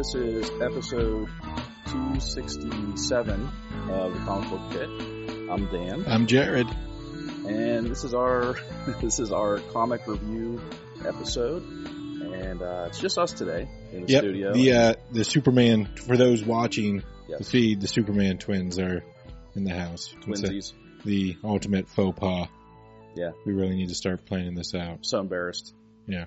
This is episode 267 of the Comic Book Pit. I'm Dan, I'm Jared. and this is our this is our comic review episode, and uh, it's just us today in the Yep. studio. The uh, the Superman for those watching Yes. the feed, the Superman twins are in the house. It's a- Twinsies. the ultimate faux pas. Yeah. We really need to start planning this out. So embarrassed. Yeah,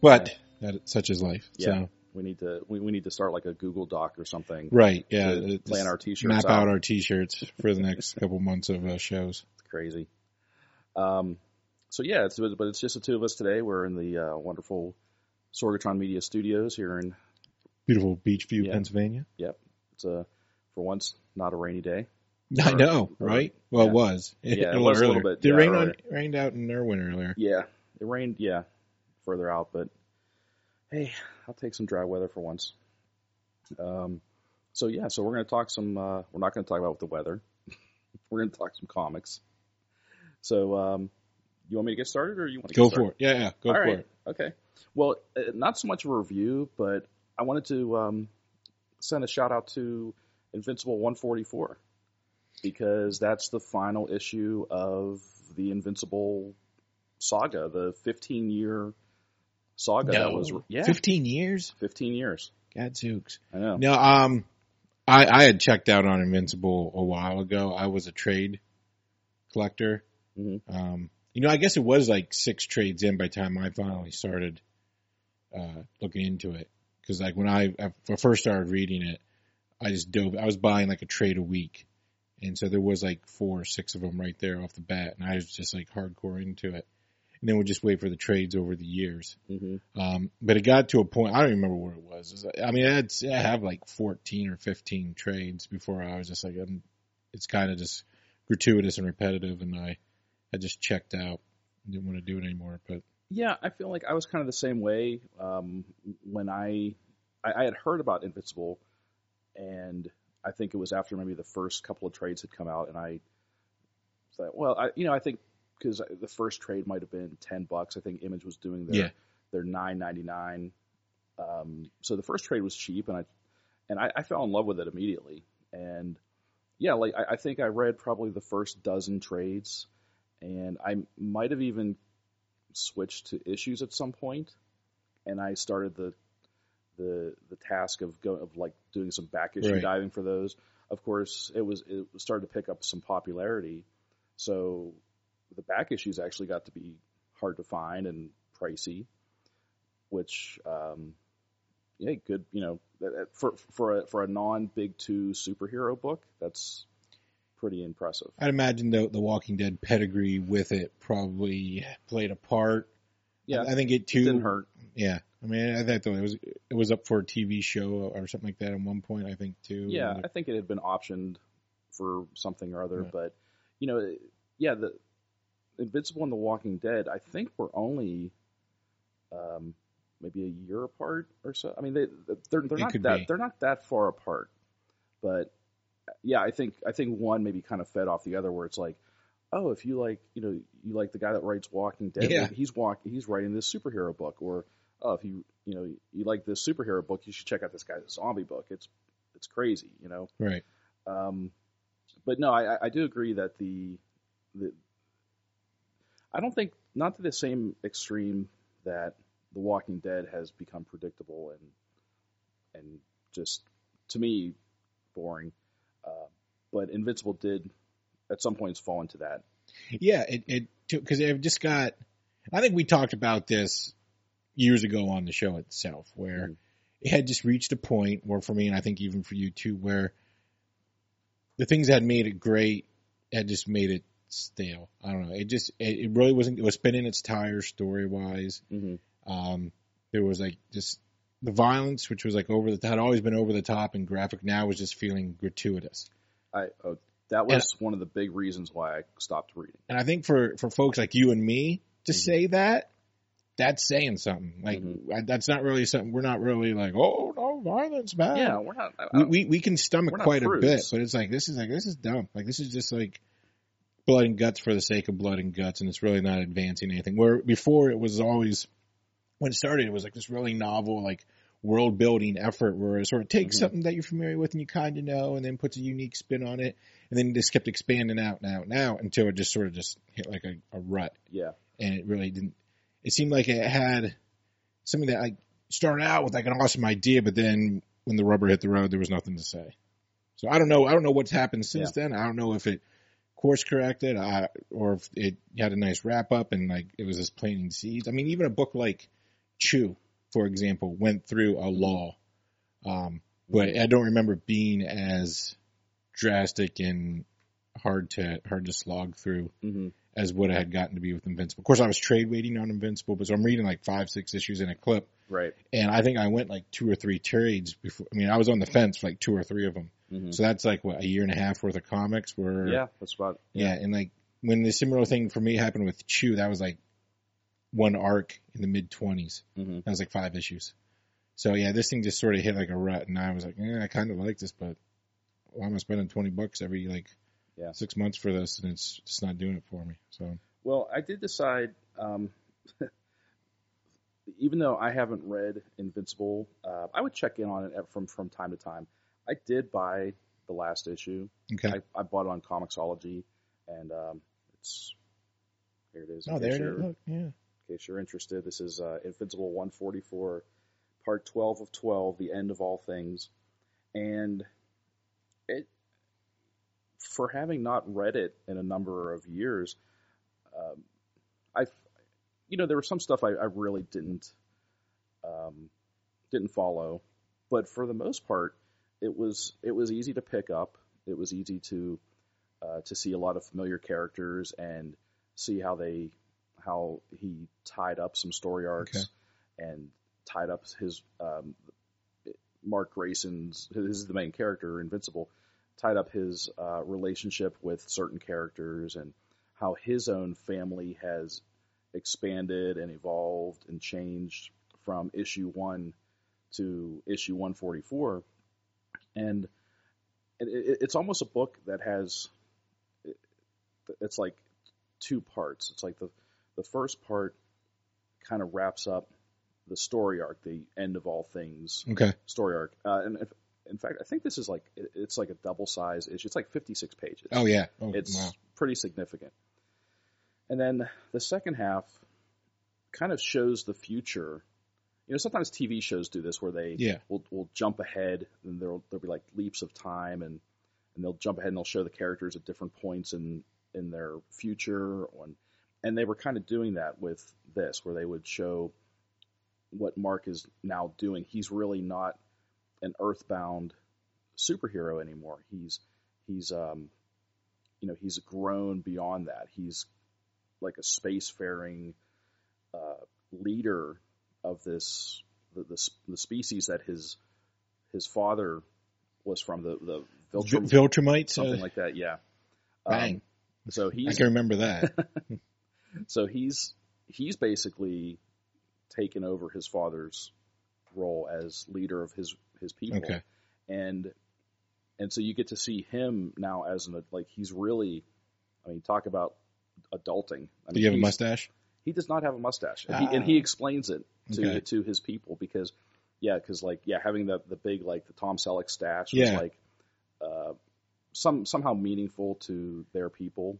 but that such is life. Yeah. So We need to we, we need to start like a Google Doc or something. right, yeah. plan our t-shirts map out. out our t-shirts for the next couple months of uh, shows. It's crazy. Um, so yeah, it's, but it's just the two of us today. We're in the uh, wonderful Sorgatron Media Studios here in Beautiful Beechview, Yeah. Pennsylvania. Yep. It's a for once not a rainy day. I Or- know, or- right? Well, yeah. it was. Yeah, it was a little bit, Did it yeah, rain on, rained out in Irwin earlier? Yeah, it rained. Yeah, further out, but hey, I'll take some dry weather for once. Um, so yeah, so we're gonna talk some. Uh, we're not gonna talk about the weather. we're gonna talk some comics. So, um, you want me to get started, or you want to Go for it. Yeah, yeah. Go All for right. it. Okay. Well, uh, not so much a review, but I wanted to um, send a shout out to Invincible 144 because that's the final issue of the Invincible saga, the 15 year saga that was yeah 15 years? 15 years. Gadzooks. I know. No, um, I, I had checked out on Invincible a while ago. I was a trade collector. Mhm. Um, you know, I guess it was like six trades in by the time I finally started uh, looking into it. Because like when I, I first started reading it, I just dove. I was buying like a trade a week, and so there was like four or six of them right there off the bat, and I was just like hardcore into it. And then we'd just wait for the trades over the years. hmm Um, but it got to a point, I don't even remember what it was. It was- I mean, I, had, I have like 14 or 15 trades before I was just like, um, it's kind of just gratuitous and repetitive. And I, I just checked out. Didn't want to do it anymore. But Yeah, I feel like I was kind of the same way um, when I, I I had heard about Invincible, and I think it was after maybe the first couple of trades had come out, and I thought, well, I you know I think because the first trade might have been ten bucks. I think Image was doing their Yeah. their nine ninety nine. Um, so the first trade was cheap, and I and I, I fell in love with it immediately. And yeah, like I, I think I read probably the first dozen trades, and I might have even switched to issues at some point. and I started the the the task of go of like doing some back issue Right. diving for those. Of course, it was it started to pick up some popularity, so the back issues actually got to be hard to find and pricey, which um, yeah, good you know for for a for a non big two superhero book that's pretty impressive. I'd imagine the, the Walking Dead pedigree with it probably played a part. Yeah, I, I think it too. didn't hurt. Yeah. I mean, I thought it was, it was up for a TV show or something like that at one point, I think too. Yeah, I think it had been optioned for something or other, Yeah. but you know, yeah, the Invincible and The Walking Dead, I think were only um, maybe a year apart or so. I mean, they they're they're not that be. they're not that far apart, but yeah, I think I think one maybe kind of fed off the other, where it's like, oh, if you like, you know, you like the guy that writes Walking Dead, Yeah. he's walk he's writing this superhero book, or oh, if you you know you like this superhero book, you should check out this guy's zombie book. It's it's crazy, you know. Right. Um, but no, I, I- I do agree that the the I don't think not to the same extreme that The Walking Dead has become predictable and and just to me boring. Uh, but Invincible did at some points fall into that. Yeah, it it because they've just got. I think we talked about this years ago on the show itself, where Mhm. it had just reached a point where for me, and I think even for you too, where the things that had made it great had just made it stale. I don't know. It just it, it really wasn't. It was spinning its tires story wise. hmm Um, there was like just the violence, which was like over the had always been over the top and graphic. Now was just feeling gratuitous. I oh, that was one of the big reasons why I stopped reading. And I think for for folks like you and me to Mhm. say that, that's saying something. Like Mhm. I, that's not really something. We're not really like, oh no, violence bad. Yeah, we're not. We, we we can stomach quite a bit, but it's like this is like this is dumb. Like this is just like blood and guts for the sake of blood and guts, and it's really not advancing anything. Where before it was always when it started, it was like this really novel like world building effort where it sort of takes Mhm. something that you're familiar with and you kind of know, and then puts a unique spin on it, and then it just kept expanding out and out and out until it just sort of just hit like a, a rut yeah, and it really didn't. It seemed like it had something that like started out with like an awesome idea, but then when the rubber hit the road, there was nothing to say. So I don't know. I don't know what's happened since then. I don't know if it course corrected, I, or if it had a nice wrap up and like it was just planting seeds. I mean, even a book like Chew, for example, went through a law, um, but I don't remember being as drastic and hard to hard to slog through hmm as what I had gotten to be with Invincible. Of course, I was trade waiting on Invincible, but so I'm reading like five, six issues in a clip, right. and I think I went like two or three trades before. I mean, I was on the fence for like two or three of them. Hmm So that's like what a year and a half worth of comics. Where Yeah, that's about. yeah, and like when the similar thing for me happened with Chew, that was like one arc in the mid twenties. hmm That was like five issues. So yeah, this thing just sort of hit like a rut, and I was like, yeah, I kind of like this, but why am I spending twenty bucks every like Yeah. six months for this, and it's just not doing it for me. So Well, I did decide, um, even though I haven't read Invincible, uh, I would check in on it from from time to time. I did buy the last issue. okay, I, I bought it on Comixology, and um, it's here it is. in oh there case it you're- Look, yeah. in case you're interested, this is uh, Invincible 144, part 12 of 12, the end of all things, and it for having not read it in a number of years, um, I, you know, there was some stuff I, I really didn't um, didn't follow, but for the most part, it was it was easy to pick up. It was easy to uh, to see a lot of familiar characters and see how they how he tied up some story arcs Okay. and tied up his um, Mark Grayson's this is the main character Invincible tied up his uh, relationship with certain characters and how his own family has expanded and evolved and changed from issue one to issue 144 and it, it, it's almost a book that has it, it's like two parts it's like the the first part kind of wraps up the story arc the end of all things Okay. story arc uh, and if, in fact i think this is like it, it's like a double size issue it's like 56 pages Oh yeah. Oh, it's wow. pretty significant. And then the second half kind of shows the future. You know, sometimes TV shows do this where they Yeah. will will jump ahead and there'll there'll be like leaps of time and and they'll jump ahead and they'll show the characters at different points in in their future and and they were kind of doing that with this where they would show what Mark is now doing. He's really not an earthbound superhero anymore. He's he's um you know he's grown beyond that. He's like a spacefaring uh, leader of this the, the the species that his his father was from the the Viltrum, Vi- Viltrumites. something uh, like that. Yeah. Bang. Um, so I can remember that. so he's he's basically taken over his father's role as leader of his his people okay. and and so you get to see him now as an like he's really I mean talk about adulting. I Do you have a mustache? He does not have a mustache, and, he, and he Ah. explains it to Okay. to his people because yeah, because like yeah, having the the big like the Tom Selleck stash was like uh, some somehow meaningful to their people,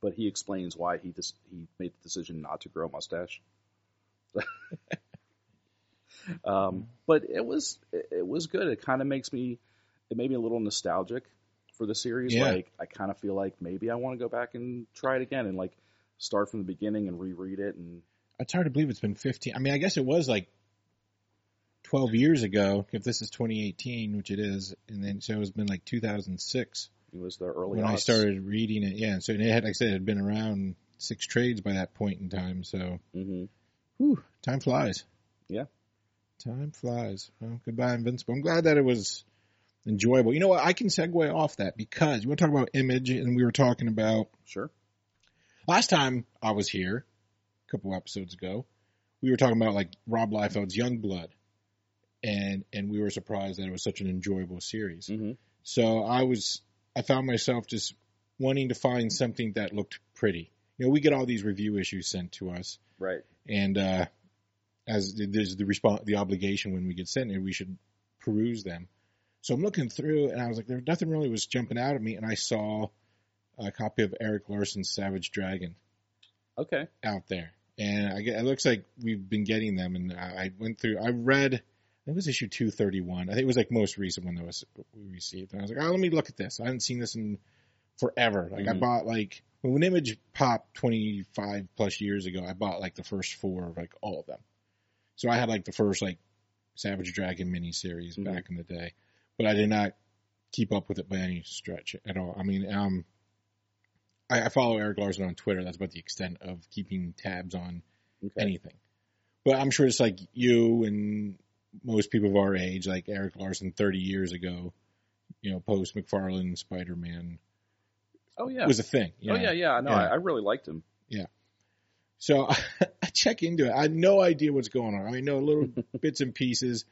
but he explains why he just he made the decision not to grow a mustache. um, but it was it, it was good. It kind of makes me it made me a little nostalgic for the series. Yeah. Like I kind of feel like maybe I want to go back and try it again and like start from the beginning and reread it and It's hard to believe it's been 15. I mean, I guess it was like 12 years ago, if this is 2018, which it is, and then so it's been like 2006 It was the early when I started reading it. Yeah, and so it had, like I said, it had been around six trades by that point in time. So, hmm whew, time flies. Yeah. time flies. Well, goodbye, Invincible. I'm glad that it was enjoyable. You know what? I can segue off that because you want to talk about image, and we were talking about Sure. Last time I was here, a couple episodes ago, we were talking about like Rob Liefeld's Young Blood, and and we were surprised that it was such an enjoyable series. hmm So I was, I found myself just wanting to find something that looked pretty. You know, we get all these review issues sent to us, Right. and uh, as there's the response, the obligation when we get sent it, we should peruse them. So I'm looking through, and I was like, there nothing really was jumping out at me, and I saw a copy of Erik Larsen's Savage Dragon Okay. out there, and I get, it looks like we've been getting them. And I, I went through, I read, it was issue two thirty one. I think it was like most recent one that was we received. And I was like, oh, let me look at this. I hadn't seen this in forever. Like I Mhm. bought like when Image popped twenty five plus years ago. I bought like the first four of like all of them. So I had like the first like Savage Dragon miniseries Mhm. back in the day, but I did not keep up with it by any stretch at all. I mean, um, I, I follow Erik Larsen on Twitter. That's about the extent of keeping tabs on Okay. anything. But I'm sure it's like you and most people of our age, like Erik Larsen 30 years ago, you know, post McFarlane Spider Man oh yeah. was a thing. oh know? yeah, yeah. No, Yeah. I, know I really liked him. Yeah. So I check into it. I have no idea what's going on. I know little bits and pieces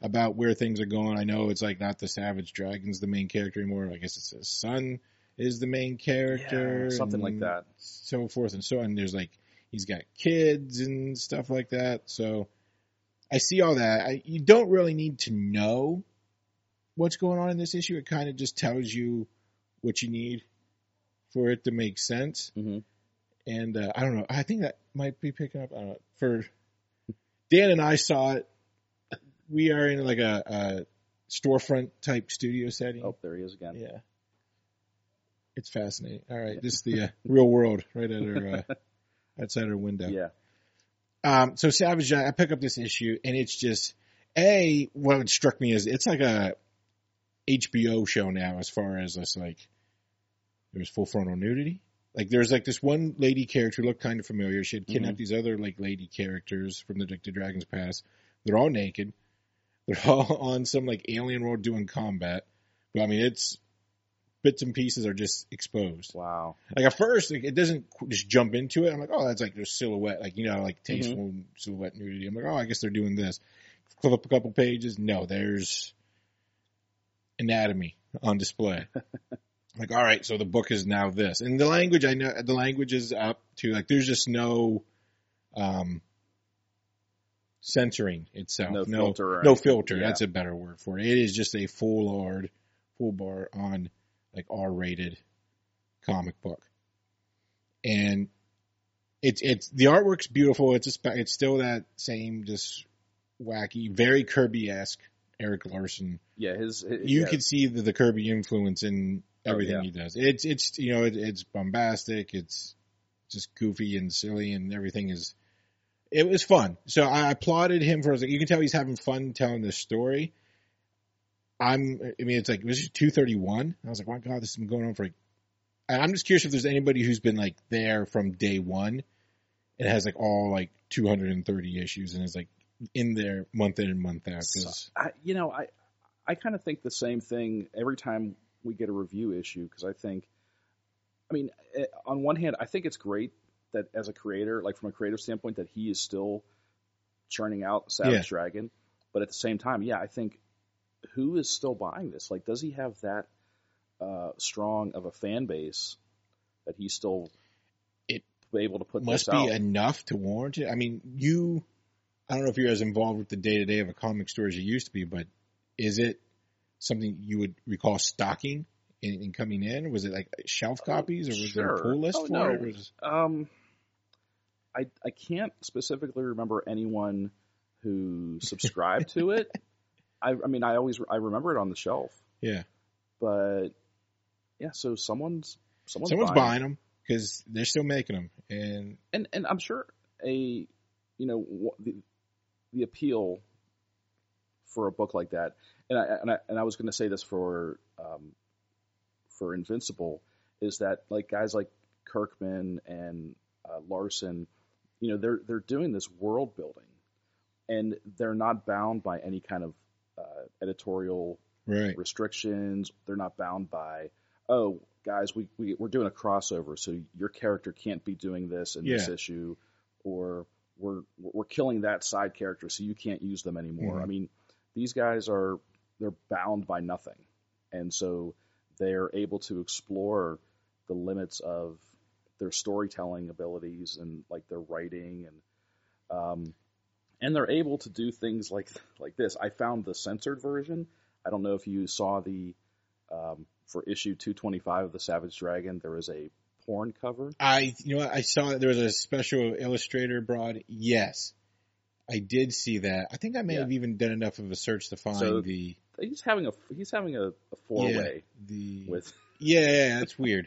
about where things are going. I know it's like not the Savage Dragon's the main character anymore. I guess it's his son is the main character. Yeah, something like that. So forth and so on. There's like he's got kids and stuff like that. So I see all that. I, you don't really need to know what's going on in this issue. It kind of just tells you what you need for it to make sense hmm and uh, I don't know. I think that might be picking up. I don't know. For Dan and I saw it. We are in like a, a storefront type studio setting. Oh, there he is again. yeah, it's fascinating. All right, this is the uh, real world right at our uh, outside our window. Yeah. Um, so Savage, Giant, I pick up this issue, and it's just a what struck me is it's like a HBO show now, as far as this like there's full frontal nudity. Like there's like this one lady character who looked kind of familiar. She had kidnapped these other like lady characters from the the Dragon's Past. They're all naked. They're all on some like alien world doing combat. But I mean, it's bits and pieces are just exposed. Wow. Like at first, like, it doesn't just jump into it. I'm like, oh, that's like their silhouette, like you know, like tasteful silhouette nudity. I'm like, oh, I guess they're doing this. Flip up a couple pages. No, there's anatomy on display. like, all right, so the book is now this, and the language I know, the language is up to like, there's just no, um, censoring itself. No no filter no filter. Yeah. That's a better word for it. It is just a full hard, full bar on like R-rated comic book, and it's it's the artwork's beautiful. It's a it's still that same just wacky, very Kirby-esque Erik Larsen. Yeah. His. his You yeah. can see the, the Kirby influence in Oh, everything yeah. he does. It's it's you know it, it's bombastic. It's just goofy and silly, and everything is. It was fun. So I applauded him for. Like you can tell he's having fun telling this story. I'm. I mean, it's like it was two thirty one. I was like, my God, this has been going on for. Like, and I'm just curious if there's anybody who's been like there from day one, and has like all like 230 issues, and is like in there month in and month out. 'cause- I, you know, I I kind of think the same thing every time we get a review issue because I think, I mean, eh, on one hand, I think it's great that as a creator, like from a creative standpoint, that he is still churning out Savage Yeah. Dragon, but at the same time, yeah, I think who is still buying this? Like, does he have that uh, strong of a fan base that he's still It able to put must be out? enough to warrant it. I mean, you, I don't know if you're as involved with the day to day of a comic store as you used to be, but is it something you would recall stocking in, in coming in? Was it like shelf copies, or was there a sure. pull list Oh, for no. it? Was- Um, I I can't specifically remember anyone who subscribed to it. I I mean I always I remember it on the shelf, yeah, but yeah. So someone's someone's, someone's buying, buying them because they're still making them, and and and I'm sure a you know the the appeal for a book like that. And I and I, and I was going to say this for um, for Invincible is that like guys like Kirkman and uh, Larsen, you know, they're they're doing this world building, and they're not bound by any kind of uh, editorial Right. restrictions. They're not bound by, oh, guys, we, we we're doing a crossover, so your character can't be doing this in this issue, or we're we're killing that side character, so you can't use them anymore. Mhm. I mean, these guys are they're bound by nothing, and so they're able to explore the limits of their storytelling abilities and like their writing and um, and they're able to do things like like this. I found the censored version. I don't know if you saw the um, for issue 225 of the Savage Dragon. There was a porn cover. I, you know, what, I saw that there was a special illustrator broad. Yes, I did see that. I think I may Yeah. have even done enough of a search to find So- the He's having a he's having a, a four way the with Yeah, yeah, yeah, that's weird.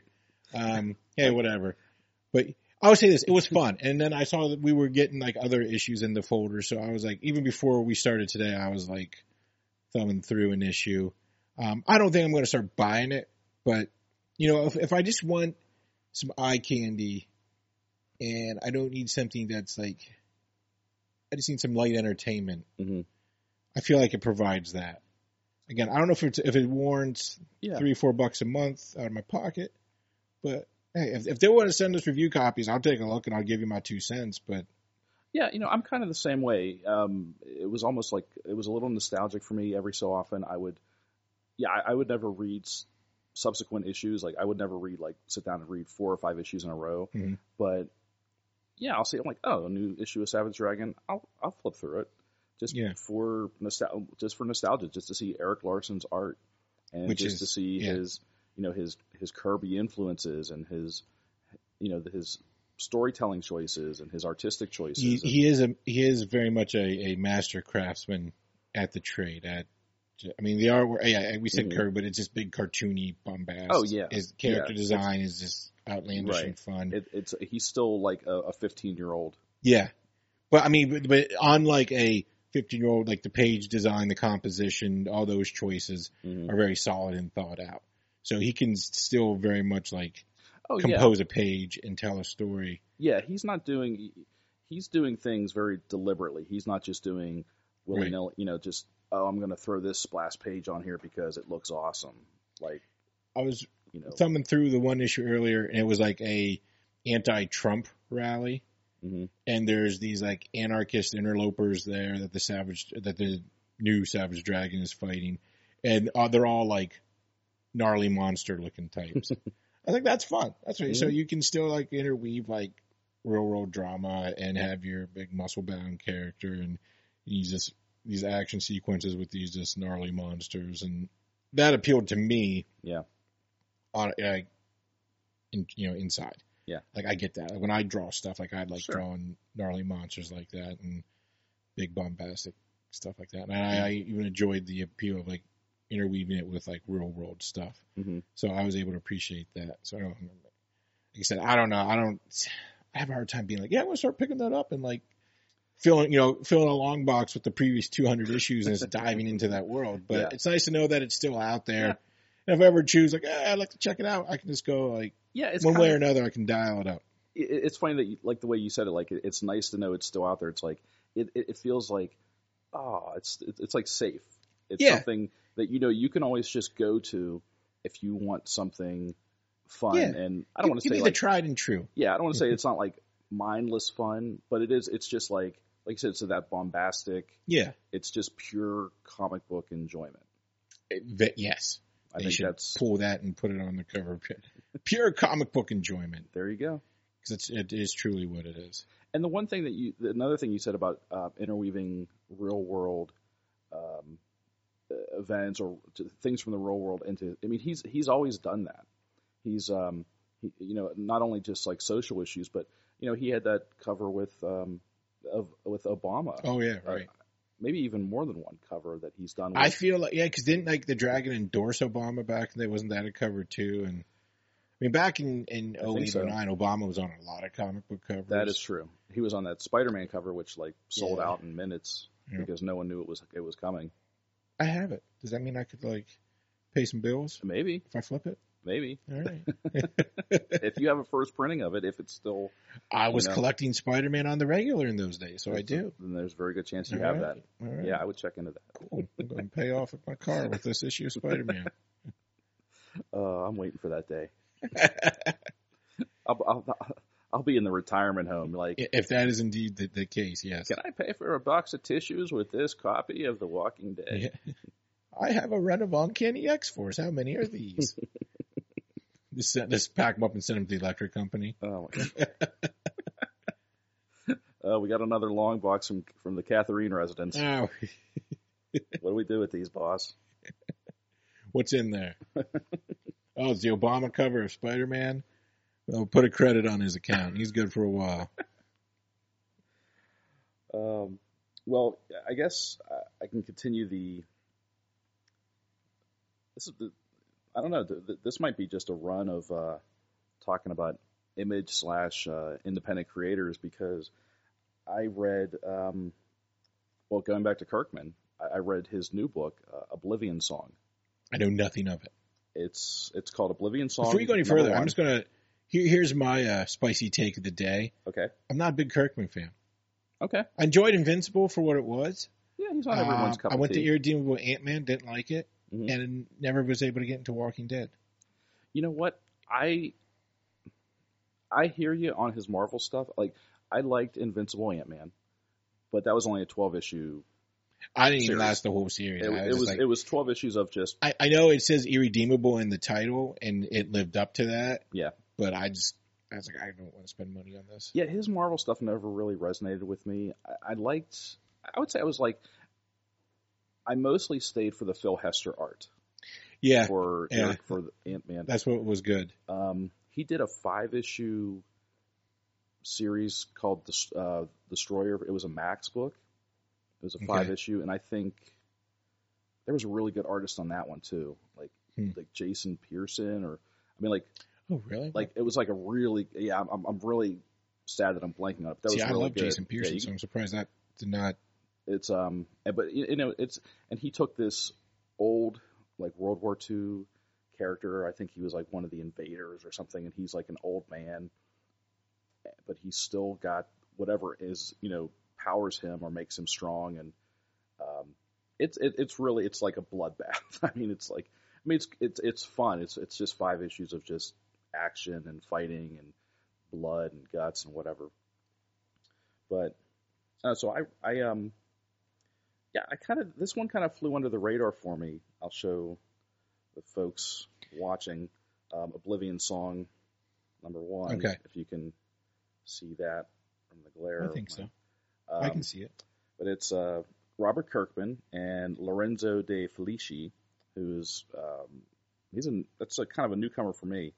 Um, hey, whatever. But I would say this: it was fun, and then I saw that we were getting like other issues in the folder, so I was like, even before we started today, I was like thumbing through an issue. Um, I don't think I'm going to start buying it, but you know, if if I just want some eye candy, and I don't need something that's like, I just need some light entertainment. Mhm. I feel like it provides that. Again, I don't know if it's if it warrants yeah three, four bucks a month out of my pocket. But hey, if, if they want to send us review copies, I'll take a look and I'll give you my two cents. But yeah. You know, I'm kind of the same way. Um, it was almost like it was a little nostalgic for me. Every so often, I would yeah I, I would never read s- subsequent issues. Like I would never read like sit down and read four or five issues in a row. Mhm. But yeah, I'll see. I'm like, oh, a new issue of Savage Dragon. I'll I'll flip through it just Yeah. for nostalgia, just for nostalgia, just to see Erik Larsen's art and Which just is- to see yeah. his you know his his Kirby influences and his you know his storytelling choices and his artistic choices. he, he is a he is very much a, a master craftsman at the trade. At I mean, the artwork. Yeah, we said Mhm. Kirby, but it's just big cartoony bombast. Oh, yeah. his character Yeah. design is just outlandish Right. and fun. it, it's he's still like a, 15 year old. Yeah, but I mean, but, but on like a fifteen year old, like the page design, the composition, all those choices Mhm. are very solid and thought out. So he can still very much like Oh yeah, compose a page and tell a story. yeah. He's not doing he's doing things very deliberately. He's not just doing willy Right. nilly. You know, just oh, I'm going to throw this splash page on here because it looks awesome. Like I was you know, thumbing through the one issue earlier, and it was like a anti-Trump rally, hmm and there's these like anarchist interlopers there that the savage that the new Savage Dragon is fighting, and uh, they're all like gnarly monster looking types. I think that's fun. That's right. So Mhm. you can still like interweave like real world drama and have your big muscle bound character and use this these action sequences with these just gnarly monsters and that appealed to me. Yeah. On like, in, you know, inside. Yeah. Like I get that. Like, when I draw stuff, like I like Sure. drawing gnarly monsters like that and big bombastic stuff like that. And I, I even enjoyed the appeal of like interweaving it with like real world stuff. hmm So I was able to appreciate that. So I don't, like I said, I don't know. I don't, I have a hard time being like, yeah, I'm going to start picking that up and like filling, you know, filling a long box with the previous 200 issues and just diving into that world. But Yeah. it's nice to know that it's still out there. Yeah. And if I ever choose like, eh, I'd like to check it out, I can just go like yeah. It's one way or another, I can dial it up. it's funny that you, like the way you said it. Like it, it's nice to know it's still out there. It's like it, it, feels like oh, it's it's it's like safe. It's Yeah. something that you know you can always just go to if you want something fun. Yeah. And I don't want to say like the tried and true. yeah, I don't want to say it's not like mindless fun, but it is. It's just like like you said, it's that bombastic. Yeah. It's just pure comic book enjoyment. It- ve- yes. I they think should that's pull that and put it on the cover. Pure- Pure comic book enjoyment. there. You go. Because it is truly what it is. And the one thing that you, another thing you said about uh, interweaving real world um, events or to- things from the real world into, I mean, he's he's always done that. He's, um, he, you know, not only just like social issues, but you know, he had that cover with um, of with Obama. Oh, yeah, Uh, right. maybe even more than one cover that he's done. With, I feel like yeah, because didn't like the Dragon endorse Obama back in the? Wasn't that a cover too? And I mean, back in in I think 08, so. 09, Obama was on a lot of comic book covers. that is true. He was on that Spider-Man cover, which like sold Yeah. out in minutes Yeah. because no one knew it was it was coming. I have it. Does that mean I could like pay some bills Maybe, if I flip it? maybe. All right. if you have a first printing of it, if it's still, I was know. collecting Spider-Man on the regular in those days, so I do. Then there's a very good chance you All have right. that. Right. Yeah, I would check into that. Cool. I'm going to pay off my car with this issue of Spider-Man. Uh, I'm waiting for that day. I'll, I'll, I'll be in the retirement home. Like, if that is indeed the, the case, yes. can I pay for a box of tissues with this copy of The Walking Dead? Yeah. I have a run of Uncanny X-Force. How many are these? just, send- just pack them up and send them to the electric company. Oh my God. uh, we got another long box from from the Catherine residence. Oh, What do we do with these, boss? what's in there? Oh, it's the Obama cover of Spider-Man. Well, put a credit on his account. He's good for a while. Um, well, I guess I- I can continue the. This is the. I don't know. th- th- This might be just a run of uh, talking about image slash uh, independent creators because I read. Um, well, going back to Kirkman, I, I read his new book, uh, Oblivion Song. I know nothing of it. It's it's called Oblivion Song. Before you go any further, one. I'm just gonna. Here, here's my uh, spicy take of the day. okay. I'm not a big Kirkman fan. Okay. I enjoyed Invincible for what it was. Yeah, he's not everyone's Uh, cup I went tea. to Irredeemable Ant Man, didn't like it, Mhm. and never was able to get into Walking Dead. you know what i i hear you on his marvel stuff like i liked invincible ant-man but that was only a 12 issue I didn't even last the whole series. it, I it was, was like, it was 12 issues of just I, I know it says irredeemable in the title, and it lived up to that. Yeah. But I just, I was like, I don't want to spend money on this. yeah his marvel stuff never really resonated with me i, I liked i would say i was like i mostly stayed for the phil hester art Yeah, for yeah. Eric, for ant-man that's what was good. um, he did a five issue series called uh, Destroyer. It was a Max book. It was a five Okay. issue, and I think there was a really good artist on that one too, like Hmm. like Jason Pearson, or I mean, like Oh, really? like it was like a really yeah. I'm I'm really sad that I'm blanking on it. That See, was I love good. Jason Yeah, Pearson, you- so I'm surprised that did not. it's um, but you you know, it's and he took this old like World War II character. I think he was like one of the invaders or something, and he's like an old man, but he's still got whatever is you know powers him or makes him strong, and um, it's it, it's really it's like a bloodbath. I mean, it's like I mean it's it's it's fun. It's it's just five issues of just action and fighting and blood and guts and whatever. But uh, so I I um yeah I kind of this one kind of flew under the radar for me. I'll show the folks watching um, Oblivion Song number one. Okay. if you can see that from the glare. I think my- so. Um, I can see it. but it's uh, Robert Kirkman and Lorenzo De Felici, who's um, he's an that's a kind of a newcomer for me.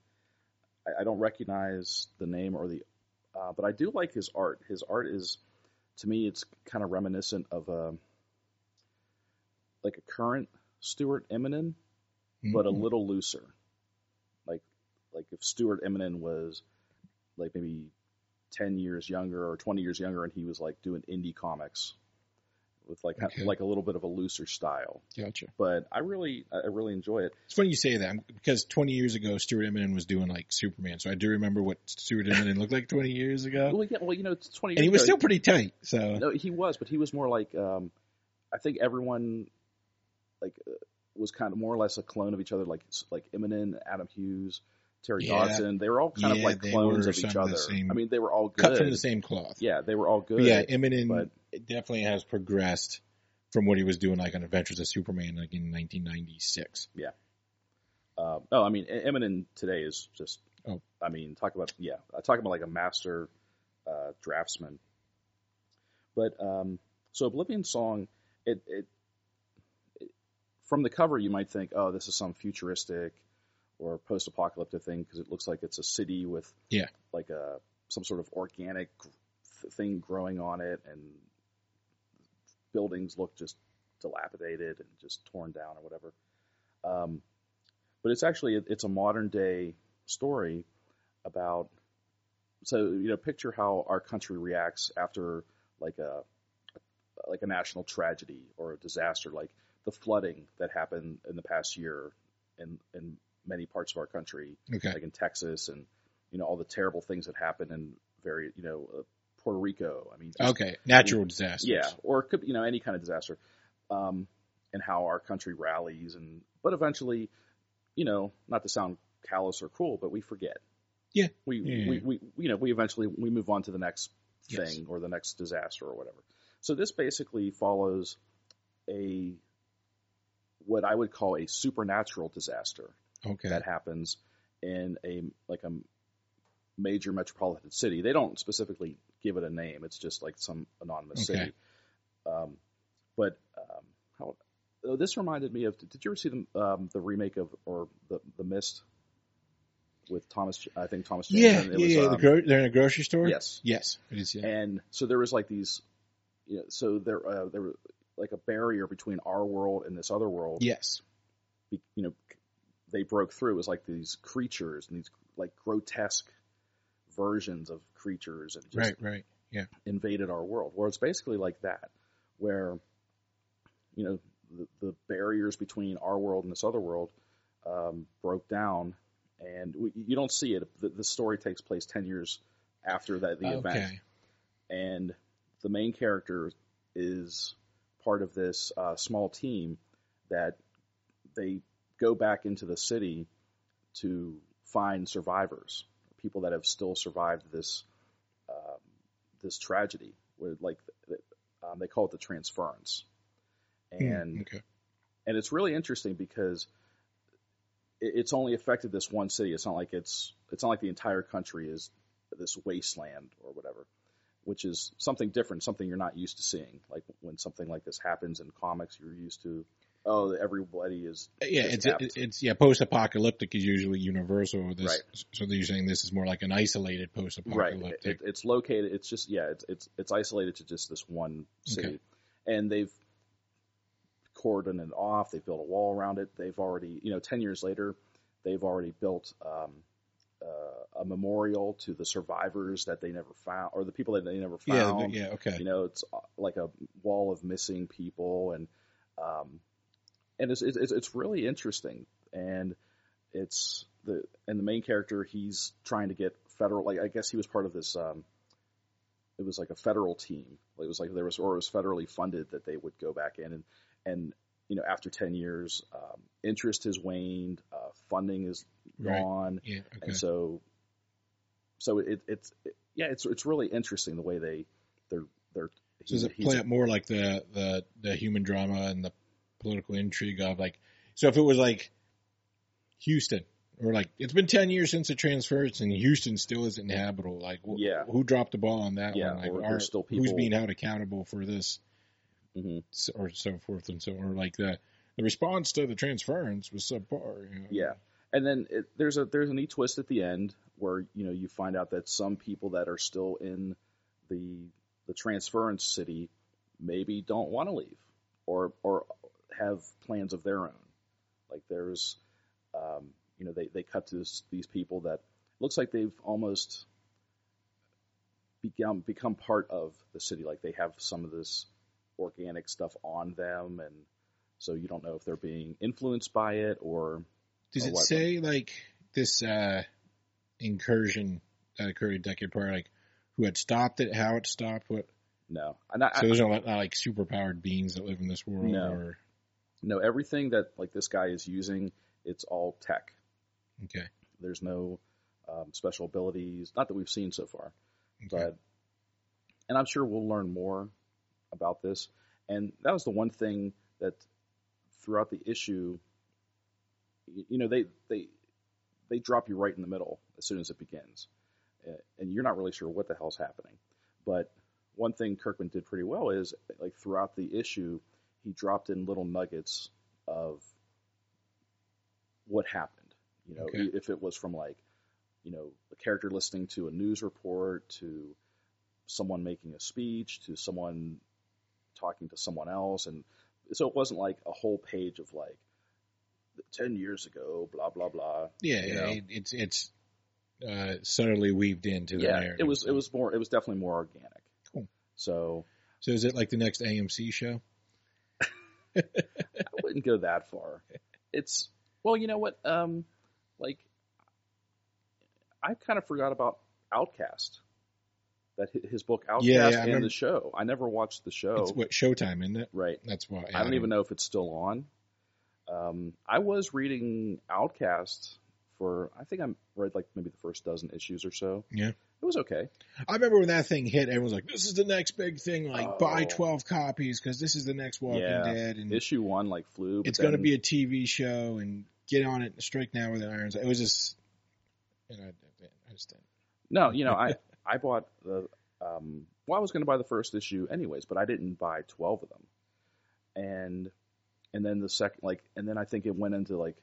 I, I don't recognize the name or the, uh, but I do like his art. His art is, to me, it's kind of reminiscent of a like a current Stuart Immonen, but a Mhm. little looser. Like like if Stuart Immonen was like maybe ten years younger or twenty years younger, and he was like doing indie comics with like Okay. like a little bit of a looser style. Gotcha. But I really I really enjoy it. It's funny you say that because 20 years ago, Stuart Immonen was doing like Superman, so I do remember what Stuart Immonen looked like 20 years ago, Well, yeah, well, you know, it's twenty. and he was ago. still pretty tight. So No, he was, but he was more like um, I think everyone like uh, was kind of more or less a clone of each other, like like Immonen, Adam Hughes, Terry Yeah. Dodson. They were all kind of like clones of each some of the other. same- I mean, they were all good. cut from the same cloth. Yeah, they were all good. But yeah, Immonen but- definitely has progressed from what he was doing like on Adventures of Superman like in 1996. Uh, oh, I mean, Immonen today is just. Oh. I mean, talk about yeah, I talk about like a master uh, draftsman. But um, so Oblivion Song, it, it, it from the cover you might think, oh, this is some futuristic or post-apocalyptic thing because it looks like it's a city with Yeah. like a some sort of organic th- thing growing on it, and buildings look just dilapidated and just torn down or whatever. Um, but it's actually it's a modern day story about so you know picture how our country reacts after like a like a national tragedy or a disaster like the flooding that happened in the past year in in many parts of our country, Okay. like in Texas, and you know all the terrible things that happened in very you know uh, Puerto Rico. I mean, just- Okay. Natural disaster. yeah, or it could you know any kind of disaster, um, and how our country rallies, and but eventually, you know, not to sound callous or cruel, but we forget. Yeah. we Yeah, we, we you know we eventually we move on to the next Yes. thing or the next disaster or whatever. So this basically follows a what I would call a supernatural disaster Okay. that happens in a like a major metropolitan city. They don't specifically give it a name. It's just like some anonymous Okay. city. Um, but um, how, oh, this reminded me of. Did you ever see the um, the remake of or the the Mist with Thomas? I think Thomas. Jane, yeah. it Yeah. was, yeah. um, the gro- they're in a grocery store. yes. Yes. It is. Yeah. And so there was like these. You know, so there uh, there were like a barrier between our world and this other world yes. be- you know, they broke through. It was like these creatures and these like grotesque versions of creatures and just Right. Right. invaded our world. Where it's basically like that, where you know the, the barriers between our world and this other world um, broke down, and we, you don't see it. The, the story takes place ten years after that the event, and the main character is part of this uh, small team that they go back into the city to find survivors, people that have still survived this um, this tragedy. Where like um, they call it the transference, Hmm, and okay. and it's really interesting because it, it's only affected this one city. It's not like it's it's not like the entire country is this wasteland or whatever, which is something different, something you're not used to seeing. Like when something like this happens in comics, you're used to oh everybody is Yeah, it's it's yeah. Post-apocalyptic is usually universal. This, Right. So you're saying this is more like an isolated post-apocalyptic. It, it's located. It's just yeah. It's it's it's isolated to just this one city, Okay. and they've cordoned it off. They built a wall around it. They've already you know ten years later, they've already built um, uh, a memorial to the survivors that they never found or the people that they never found. Yeah. Okay. You know, it's uh, like a wall of missing people, and um, and it's, it's it's really interesting, and it's the and the main character he's trying to get federal. Like I guess he was part of this. Um, it was like a federal team. It was like there was or it was federally funded that they would go back in and and you know after ten years, um, interest has waned, uh, funding is Right. gone, Yeah. Okay. and so so it, it's it, yeah it's it's really interesting the way they they're they're does it play up more like the, the the human drama and the political intrigue of like so if it was like Houston or like it's been ten years since the transfers and Houston still isn't habitable like wh- Yeah. who dropped the ball on that Yeah, one like or are- still who's being held accountable for this Mhm. s- or so forth and so or like the the response to the transference was subpar you know? Yeah, and then it, there's a there's a neat twist at the end where you know you find out that some people that are still in the the transference city maybe don't want to leave or or have plans of their own. Like there's, um, you know, they they cut to this, these people that looks like they've almost become become part of the city. Like they have some of this organic stuff on them, and so you don't know if they're being influenced by it or Does or it what- say like this uh incursion that occurred a decade prior, like who had stopped it, how it stopped, what? no. I, So there's not, not like superpowered beings that live in this world, No. or No, everything that like this guy is using, it's all tech. okay, There's no um, special abilities, not that we've seen so far. okay. But and I'm sure we'll learn more about this. And that was the one thing that throughout the issue, you know, they they they drop you right in the middle as soon as it begins, and you're not really sure what the hell's happening. But one thing Kirkman did pretty well is like throughout the issue, he dropped in little nuggets of what happened. You know, Okay. if it was from like, you know, a character listening to a news report to someone making a speech to someone talking to someone else, and so it wasn't like a whole page of like ten years ago, blah blah blah. yeah, yeah, it, it's it's uh, subtly weaved into the yeah, narrative. it was it was more it was definitely more organic. Cool. So So is it like the next AMC show? I wouldn't go that far. It's well, you know what? Um, like I kind of forgot about Outcast. That his book Outcast Yeah, yeah, and the show. I never watched the show. It's what Showtime, isn't it? right. That's why. I don't even know if it's still on. Um, I was reading Outcast for I think I'm read like maybe the first dozen issues or so. Yeah. it was okay. I remember when that thing hit, everyone was like, "This is the next big thing. Like, buy Oh. twelve copies because this is the next Walking Yeah. Dead, and Issue one like flew. but it's going to be a TV show, and get on it and strike now with the irons." It was just, and I, I just didn't. No, you know, I I bought the um well, I was going to buy the first issue anyways, but I didn't buy 12 of them. And and then the second like and then I think it went into like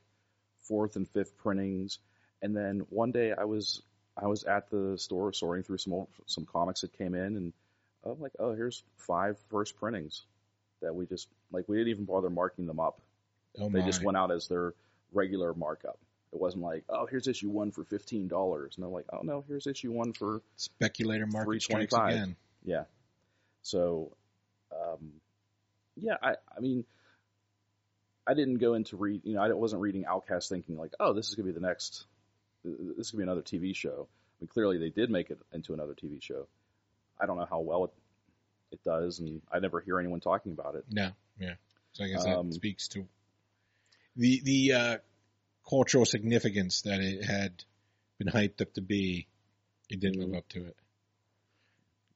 fourth and fifth printings and then one day I was I was at the store sorting through some old, some comics that came in and I'm like, "Oh, here's five first printings that we just like we didn't even bother marking them up. Oh They just went out as their regular markup. It wasn't like, "Oh, here's issue 1 for $15." And they're like, "Oh no, here's issue 1 for Speculator market strikes 325. again. yeah. So, um, yeah, I, I mean, I didn't go into read, you know, I wasn't reading Outcast thinking like, oh, this is gonna be the next, this is gonna be another TV show. I mean, clearly they did make it into another TV show. I don't know how well it it does, and I never hear anyone talking about it. No, yeah. So I guess Um, that speaks to the the uh, cultural significance that it had been hyped up to be. It didn't Mhm. live up to it.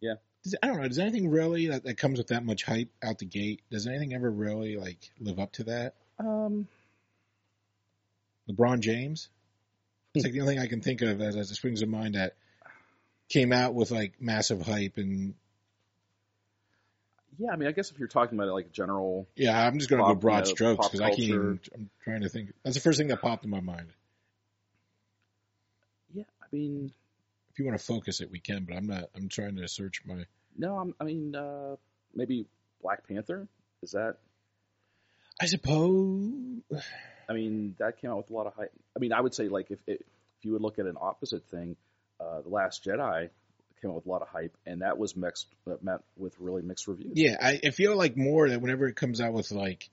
Yeah. Does, I don't know. Does anything really that, that comes with that much hype out the gate? Does anything ever really like live up to that? Um, LeBron James. It's like the only thing I can think of as, as it springs to mind that came out with like massive hype and yeah, I mean, I guess if you're talking about it like general, yeah, I'm just going to go broad you know, strokes because I can't even. I'm trying to think. That's the first thing that popped in my mind. yeah, I mean, If you want to focus it, we can, but I'm not. I'm trying to search my. no, I'm, I mean, uh, maybe Black Panther. Is that I suppose. I mean, that came out with a lot of hype. I mean, I would say like if if you would look at an opposite thing, uh, the Last Jedi came out with a lot of hype, and that was mixed uh, met with really mixed reviews. Yeah, I, I feel like more that whenever it comes out with like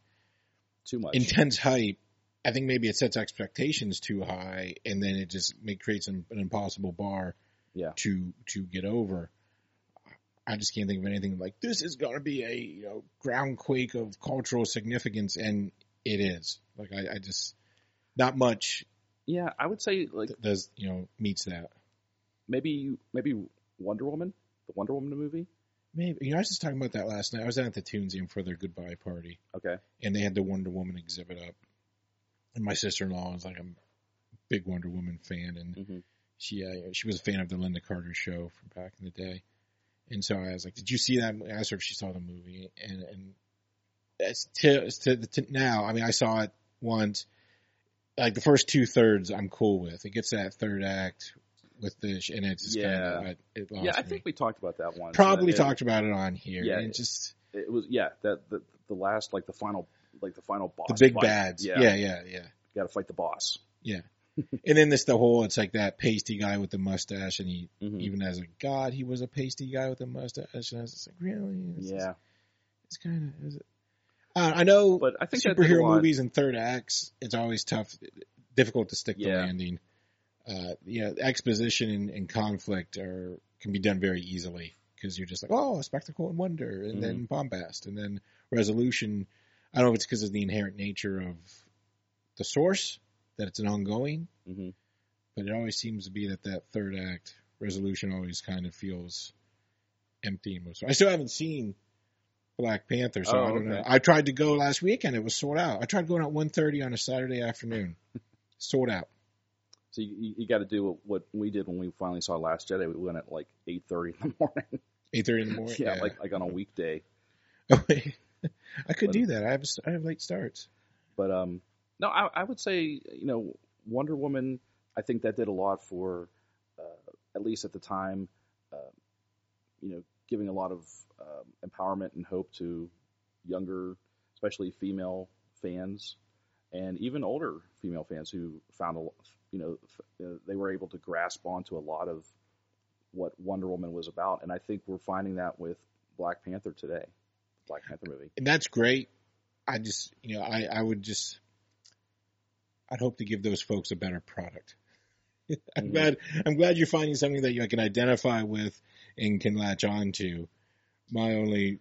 too much. intense hype, I think maybe it sets expectations too high, and then it just creates an, an impossible bar. Yeah. To to get over. I just can't think of anything like this is going to be a you know ground quake of cultural significance, and it is. Like I, I just not much yeah, I would say like that does you know meets that. maybe maybe Wonder Woman, the Wonder Woman movie. Maybe you know I was just talking about that last night. I was down at the ToonSeum for their goodbye party, Okay, and they had the Wonder Woman exhibit up. And my sister in law is like a big Wonder Woman fan, and hmm she uh, she was a fan of the Lynda Carter show from back in the day. And so I was like, "Did you see that?" I asked her if she saw the movie, and and it's to, it's to, to now. I mean, I saw it once. Like the first two thirds, I'm cool with. It gets that third act with the and it's just Yeah. kind of it lost yeah, I me. think we talked about that one. probably it, talked about it on here. Yeah, and it just It was yeah that the the last like the final like the final boss. the big fight. bads. Yeah, Yeah, yeah, yeah. got to fight the boss. And then this the whole it's like that pasty guy with the mustache, and he Mhm. even as a god, he was a pasty guy with a mustache. And I was just like, really? It's Yeah, it's kind of. Is it? Uh, I know but I think that did a superhero movies and third acts. It's always tough, difficult to stick the Yeah. landing. Uh, yeah, exposition and, and conflict are can be done very easily because you're just like, oh, spectacle and wonder, and then Mm-hmm. bombast, and then resolution. I don't know if it's because of the inherent nature of the source that it's an ongoing, Mhm. but it always seems to be that that third act resolution always kind of feels empty. and most- I still haven't seen Black Panther, so Oh, I don't know. I tried to go last weekend; it was sold out. I tried going at 1.30 on a Saturday afternoon, sold out. So you, you, got to do what we did when we finally saw Last Jedi. We went at like eight thirty in the morning. 8.30 in the morning. yeah, like like on a weekday. I could But- do that. I have I have late starts. But um, no, I, I would say you know Wonder Woman. I think that did a lot for, uh, at least at the time, uh, you know, giving a lot of um, empowerment and hope to younger, especially female fans, and even older female fans who found a, you know, uh, they were able to grasp onto a lot of what Wonder Woman was about, and I think we're finding that with Black Panther today, Black Panther movie. and that's great. I just, you know, I, I would just, I'd hope to give those folks a better product. I'm Mhm. glad, I'm glad you're finding something that you can identify with and can latch on to. My only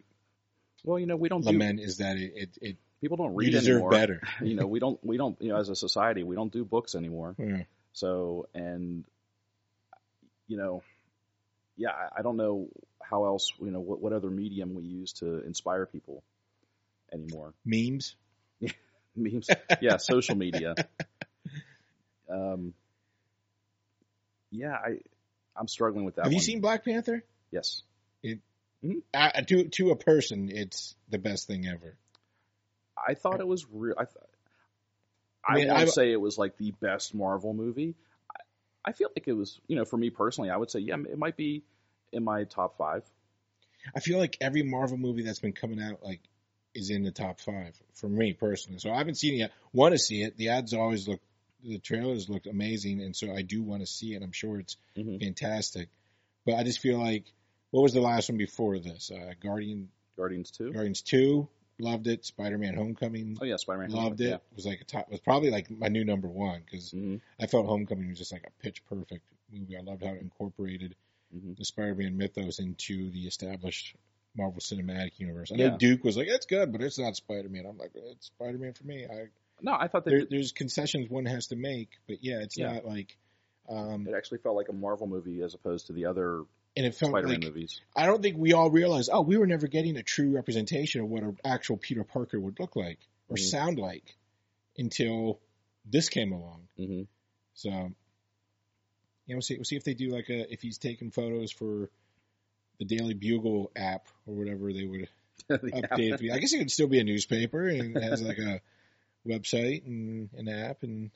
Well, you know, we don't do, lament is that it, it, it people don't read you deserve anymore. better. you know, we don't, we don't, you know, as a society, we don't do books anymore. Yeah. So, and, you know, yeah, I, I don't know how else, you know, what, what other medium we use to inspire people anymore. Memes. Memes. Yeah, social media. Um, yeah, I, I'm struggling with that Have you seen Black Panther? Yes. Uh, to to a person, it's the best thing ever. I thought it was real. I, th- I I, mean, I've- say it was like the best Marvel movie. I, I feel like it was, you know, for me personally, I would say, yeah, it might be in my top five. I feel like every Marvel movie that's been coming out like is in the top five for me personally. So I haven't seen it yet. Want to see it? The ads always look, the trailers look amazing, and so I do want to see it. I'm sure it's Mhm. fantastic, but I just feel like what was the last one before this? Uh, Guardian Guardians two. Guardians two, loved it. Spider Man Homecoming, Oh yeah, Spider-Man. loved it. Was like a top. Was probably like my new number one because hmm I felt Homecoming was just like a pitch perfect movie. I loved how it incorporated hmm the Spider-Man mythos into the established Marvel Cinematic Universe. I know Yeah. Duke was like, "It's good, but it's not Spider-Man." I'm like, "It's Spider-Man for me." I No, I thought that there, there's concessions one has to make, but yeah, it's Yeah. not like. Um, it actually felt like a Marvel movie as opposed to the other and it felt Spider-Man like movies. I don't think we all realized. Oh, we were never getting a true representation of what an actual Peter Parker would look like or Mhm. sound like until this came along. hmm So, yeah, we'll see. We'll see if they do like a if he's taking photos for the Daily Bugle app or whatever they would update. I guess it could still be a newspaper and it has like a website and an app and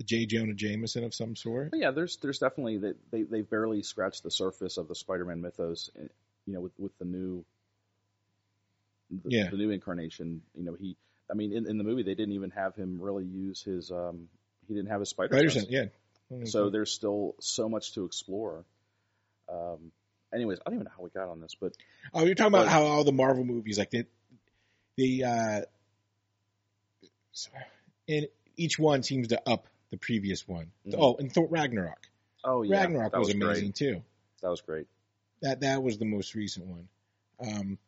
a J. Jonah Jameson of some sort. But yeah, there's there's definitely that they they barely scratched the surface of the Spider-Man mythos. eh, You know, with with the new, the, Yeah. the new incarnation. You know, he. I mean, in, in the movie, they didn't even have him really use his. um He didn't have his spider. Spider sense. Sense, yeah. So there's still so much to explore. Um. Anyways, I don't even know how we got on this, but Oh, you're talking about But- how all the Marvel movies, like they, they, uh, and each one seems to up the previous one. Mhm. Oh, and Thor Ragnarok. oh yeah, Ragnarok that was, was, amazing Great. too. That was great. That that was the most recent one. Um,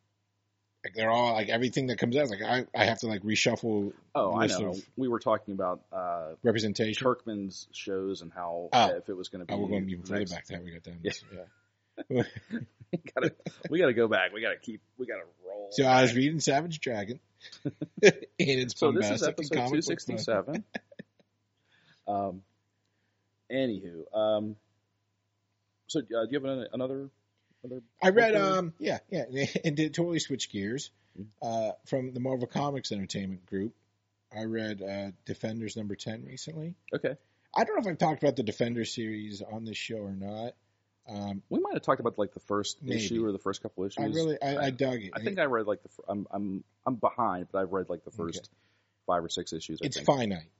like they're all like everything that comes out. Like I, I have to like reshuffle Oh, I know. We were talking about uh, representation. Kirkman's shows and how Oh. if it was going to be. Oh, we're going even further next- back than we got down. Yeah. Yeah. We gotta, we gotta go back. We gotta keep. We gotta roll. So I was reading Savage Dragon, and it's So this is episode two sixty seven. um. Anywho, um. So uh, do you have an- another? Another. I read, um, yeah, yeah, and to totally switch gears Mhm. uh, from the Marvel Comics Entertainment Group. I read uh, Defenders number ten recently. Okay, I don't know if I've talked about the Defenders series on this show or not. Um, we might have talked about like the first Maybe. issue or the first couple issues. I really, I, I dug it. I think I read like the. I'm I'm I'm behind, but I've read like the first Okay. five or six issues. I it's think. finite.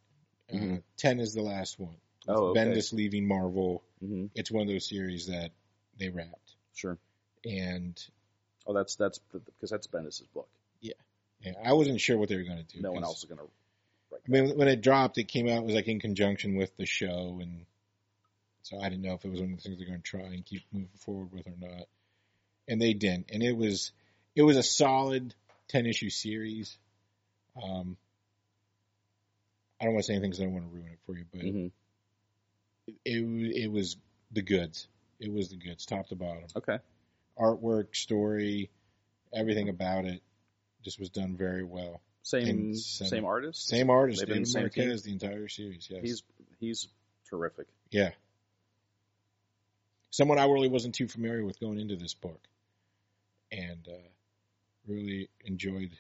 Uh, Mhm. Ten is the last one. With Oh, okay. Bendis leaving Marvel. hmm It's one of those series that they wrapped, Sure. and Oh, that's that's because that's Bendis's book. yeah, I wasn't sure what they were going to do. No one else is gonna. I mean, when it dropped, it came out it was like in conjunction with the show, and so I didn't know if it was one of the things they're going to try and keep moving forward with or not. And they didn't, and it was it was a solid ten issue series. Um, I don't want to say anything because I don't want to ruin it for you, but hmm it, it it was the goods. It was the goods, top to bottom. Okay. Artwork, story, everything about it just was done very well. Same same- same artist. Same artist, David the same Marquez, the entire series. Yes, He's he's terrific. Yeah. Someone I really wasn't too familiar with going into this book, and uh, really enjoyed.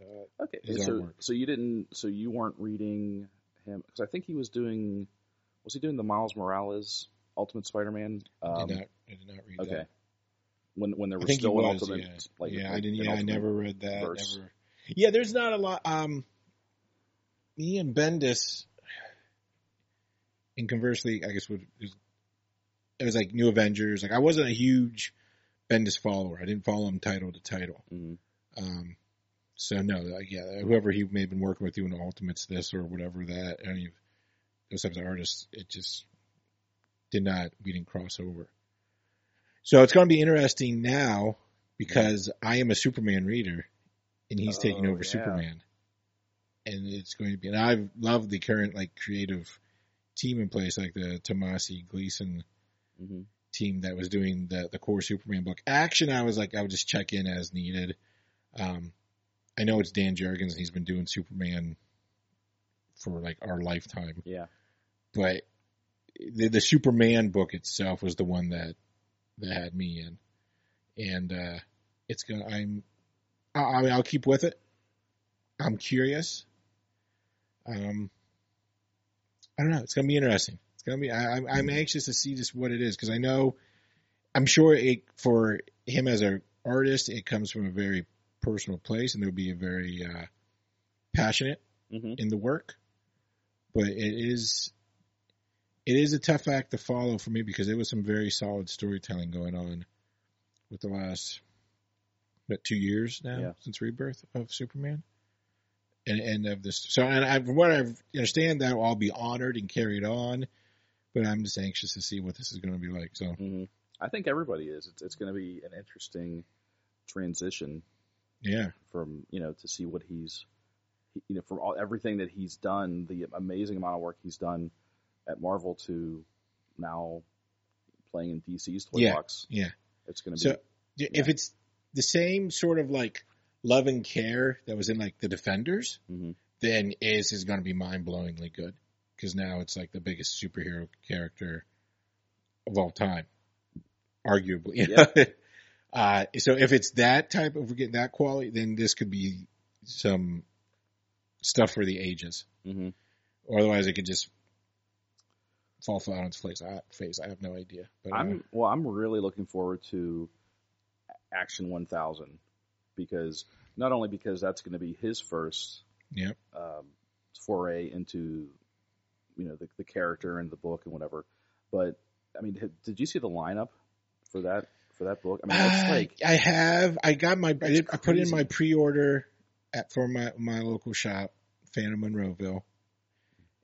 Uh, Okay. His so artwork. so you didn't so you weren't reading him because I think he was doing was he doing the Miles Morales Ultimate Spider-Man? I Um, did not. I did not read okay. that. When when there was still an. Ultimate yeah. like yeah, I didn't. Yeah, I never read that. verse. Never. Yeah, there's not a lot. Um, me and Bendis, and conversely, I guess would it was like New Avengers. Like I wasn't a huge Bendis follower. I didn't follow him title to title. Mhm. Um, So no, like, yeah, whoever he may have been working with doing the Ultimates this or whatever that, any of those types of artists, it just did not, we didn't cross over. So it's going to be interesting now because I am a Superman reader and he's taking Oh, over yeah. Superman. And it's going to be, and I've loved the current like creative team in place, like the Tomasi Gleason hmm team that was doing the the core Superman book. Action, I was like, I would just check in as needed. Um, I know it's Dan Jurgens, and he's been doing Superman for like our lifetime, Yeah. but the the Superman book itself was the one that that had me in, and uh, it's gonna. I'm. I, I mean, I'll keep with it. I'm curious. Um, I don't know. It's gonna be interesting. Gonna be. I, I'm I'm anxious to see just what it is because I know. I'm sure it for him as an artist, it comes from a very personal place, and there'll be a very uh, passionate hmm in the work. But it is it is a tough act to follow for me because there was some very solid storytelling going on with the last what two years now Yeah. since rebirth of Superman. And and of this so and I from what I understand that will all be honored and carried on, but I'm just anxious to see what this is gonna be like. So hmm I think everybody is. It's, it's going to be an interesting transition yeah. from you know to see what he's you know from all everything that he's done, the amazing amount of work he's done at Marvel to now playing in DC's toy Yeah, box. yeah. It's going to be. So be if it's the same sort of like love and care that was in like the Defenders, Mhm. then is is going to be mind blowingly good because now it's like the biggest superhero character of all time, arguably. know? uh, so if it's that type of getting that quality, then this could be some stuff for the ages. hmm Or otherwise, it could just fall flat on its face. I, face. I have no idea. But uh, I'm well. I'm really looking forward to Action 1000 because not only because that's going to be his first yeah, um, foray into you know the, the character and the book and whatever, but I mean, did you see the lineup for that for that book? I mean, it's Uh, like I have. I got my. I, did, I put in my pre-order at for my my local shop, Phantom Monroeville,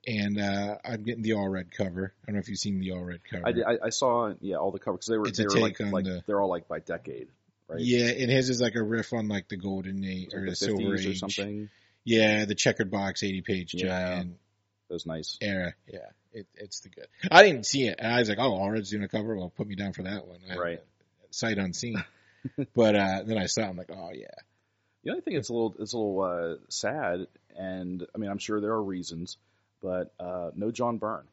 and uh, I'm getting the Allred cover. I don't know if you've seen the Allred cover. I, did- I, I saw yeah all the covers 'cause they were It's they were like, like the, they're all like by decade, right? Yeah, and his is like a riff on like the golden age Like or the the silver age or something. Yeah, the checkered box, eighty page Yeah. giant That was nice. era. Yeah, it, it's the good. I didn't see it, and I was like, "Oh, Allred's doing a cover. Well, put me down for that one." I, Right. Sight unseen. but uh, then I saw. it, I'm like, "Oh yeah." The only thing that's a little it's a little uh, sad, and I mean I'm sure there are reasons, but uh, no John Byrne.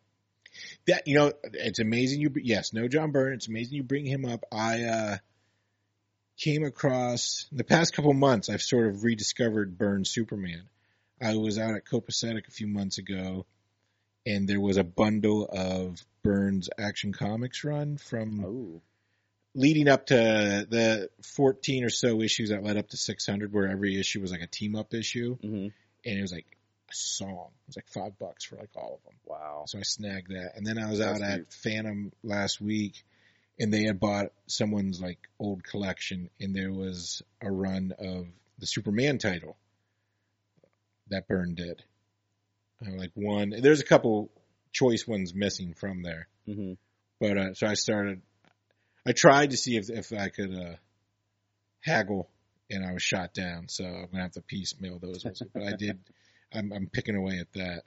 that you know it's amazing you yes no john byrne it's amazing you bring him up i uh came across in the past couple months i've sort of rediscovered byrne superman i was out at copacetic a few months ago and there was a bundle of Byrne's action comics run from Oh, leading up to the 14 or so issues that led up to 600 where every issue was like a team up issue hmm and it was like a song it was like five bucks for like all of them wow. so I snagged that. And then I was That's out at. Phantom last week and they had bought someone's like old collection and there was a run of the Superman title that Byrne did. Uh, like one, there's a couple choice ones missing from there. hmm But, uh, so I started, I tried to see if, if I could, uh, haggle and I was shot down. So I'm going to have to piecemeal those. ones. But I did, I'm, I'm picking away at that.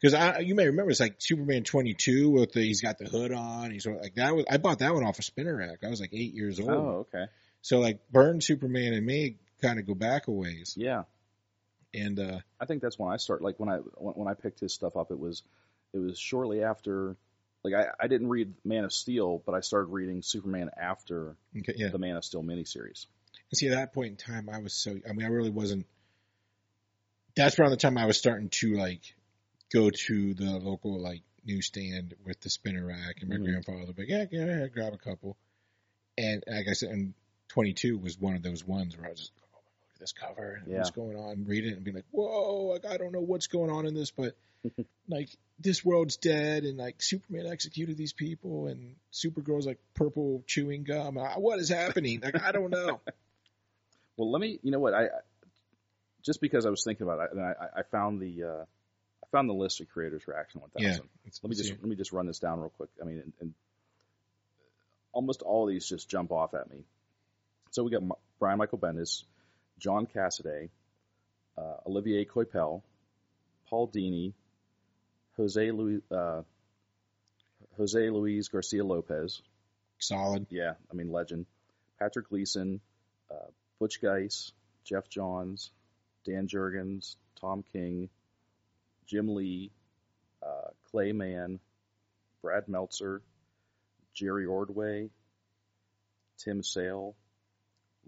Cause I, you may remember it's like Superman 22 with the, he's got the hood on. He's like that was, I bought that one off a spinner rack. I was like eight years old. Oh, okay. So like Byrne Superman and me kind of go back a ways. Yeah, And, uh, I think that's when I start. Like when I when, when I picked his stuff up, it was it was shortly after. Like I, I didn't read Man of Steel, but I started reading Superman after okay, yeah. the Man of Steel miniseries. And see, at that point in time, I was so, I mean, I really wasn't, that's around the time I was starting to like go to the local like newsstand with the spinner rack and my Mhm. grandfather would be like, yeah, yeah, yeah, grab a couple. And like I said, and 22 was one of those ones where I was just, at this cover and Yeah. what's going on, read it and be like, whoa, like, I don't know what's going on in this, but like this world's dead and like Superman executed these people and Supergirl's like purple chewing gum. I- What is happening? Like, I don't know. Well, let me. You know what? I just because I was thinking about it, and I, I found the uh, I found the list of creators for Action 1000. Yeah. Let me just let me just run this down real quick. I mean, and, and almost all of these just jump off at me. So we got M- Brian Michael Bendis, John Cassaday, uh, Olivier Coipel, Paul Dini, Jose Luis, uh, Jose Luis Garcia Lopez. solid. Yeah, I mean legend. Patrick Gleason, uh, Butch Guice, Geoff Johns, Dan Jurgens, Tom King, Jim Lee, uh, Clay Mann, Brad Meltzer, Jerry Ordway, Tim Sale,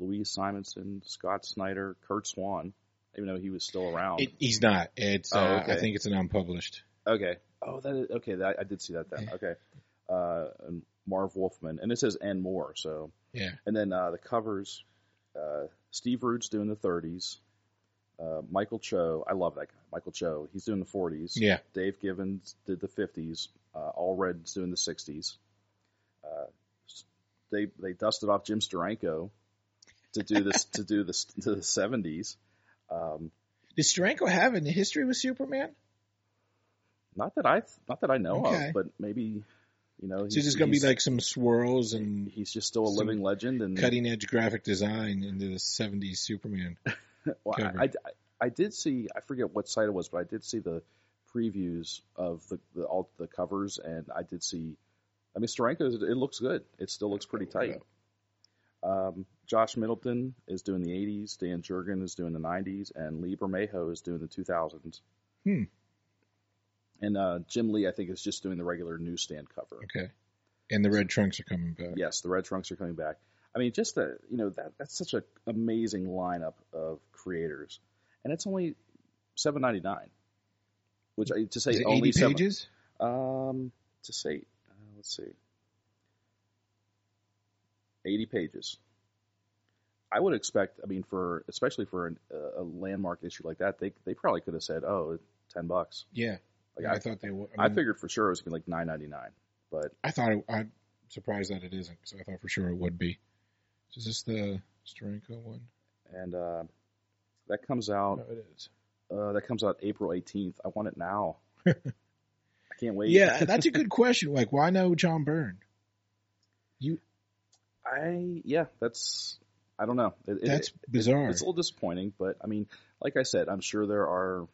Louise Simonson, Scott Snyder, Curt Swan, even though he was still around. It, he's not. It's. Oh, uh, I think it's an unpublished. okay. Oh, that is, okay. That, I did see that then. Okay. Uh, and Marv Wolfman, and it says and more. So Yeah. And then uh, the covers, uh, Steve Rude's doing the 30s. Uh, Michael Cho, I love that guy. Michael Cho, he's doing the 40s. Yeah. Dave Gibbons did the 50s. Uh, Allred's doing the 60s. Uh, they they dusted off Jim Steranko to do this to do this to the 70s. Um, Did Steranko have any history with Superman? not that I not that I know Okay. of, but maybe you know. So there's going to be like some swirls and he's just still a living legend and cutting edge graphic design into the 70s Superman. Well, I. I, I did see. I forget what site it was, but I did see the previews of the the, all the covers, and I did see. I mean, Steranko, it looks good. It still looks pretty tight. Um, Josh Middleton is doing the 80s. Dan Jurgen is doing the 90s, and Lee Bermejo is doing the 2000s. Hmm. And uh, Jim Lee, I think, is just doing the regular newsstand cover. Okay. And the red trunks are coming back. Yes, the red trunks are coming back. I mean, just the you know that that's such an amazing lineup of creators, and it's only seven ninety nine. Which I to say Is only 80 seven. pages? Um, to say, uh, let's see, eighty pages. I would expect. I mean, for especially for an, a landmark issue like that, they they probably could have said, "Oh, 10 bucks." Yeah. Like I, I, thought they would. I, I, figured for sure it was gonna be like nine ninety nine, but I thought it, I'm surprised that it isn't because I thought for sure it would be. Is this the Steranko one? and uh, that comes out. No, it is. Uh, that comes out April 18th. I want it now. I can't wait. Yeah, that's a good question. Like, why no John Byrne? You, I yeah, that's I don't know. It, it- That's it- bizarre. it's a little disappointing, but I mean, like I said, I'm sure there are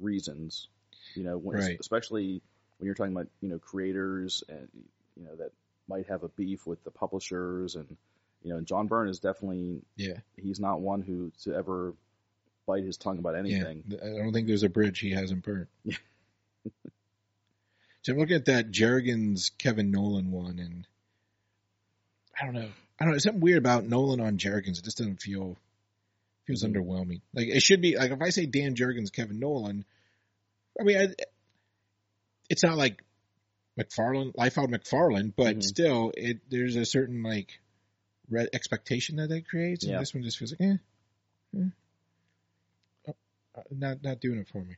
reasons. You know, when, Right. especially when you're talking about you know creators and you know that might have a beef with the publishers and you know, and John Byrne is definitely Yeah. he's not one who to ever bite his tongue about anything. Yeah, I don't think there's a bridge he hasn't burnt. so I'm looking at that Jurgens Kevin Nowlan one, and I don't know. I don't know. Something weird about Nowlan on Jurgens. It just doesn't feel feels Mhm. underwhelming. Like it should be. Like if I say Dan Jurgens, Kevin Nowlan, I mean, I, it's not like McFarlane, Liefeld McFarlane, but Mhm. still, it there's a certain like re- expectation that that creates, and Yeah. this one just feels like, eh, eh. Oh, uh, not not doing it for me.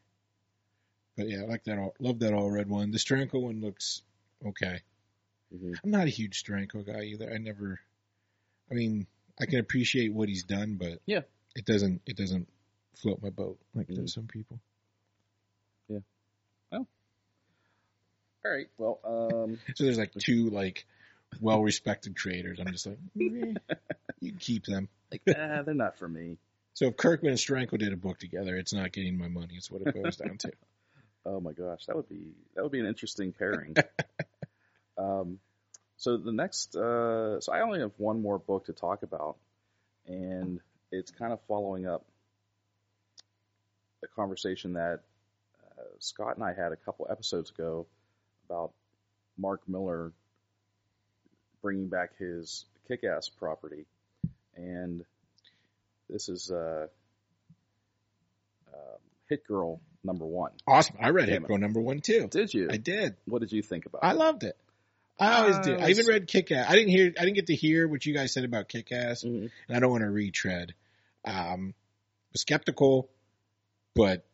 But yeah, I like that. All, love that Allred one. The Steranko one looks okay. Mhm. I'm not a huge Steranko guy either. I never. I mean, I can appreciate what he's done, but Yeah. it doesn't it doesn't float my boat like Mhm. some people. Yeah. Well. All right. Well, um, So there's like two like well respected creators. I'm just like, eh, you keep them. like ah, they're not for me. So if Kirkman and Steranko did a book together, it's not getting my money. It's what it goes down to. Oh my gosh, that would be that would be an interesting pairing. um, so the next, uh, so I only have one more book to talk about, and it's kind of following up a conversation that uh, Scott and I had a couple episodes ago about Mark Millar bringing back his Kick-Ass property, and this is uh, um, Hit Girl number one. Awesome. I read Damn Hit. Girl number one too. Did you? I did. What did you think about I it? loved it. I always did. Uh, I even read Kick Ass. I didn't hear. I didn't get to hear what you guys said about Kick Ass, Mhm. and I don't want to retread. Um, was skeptical, but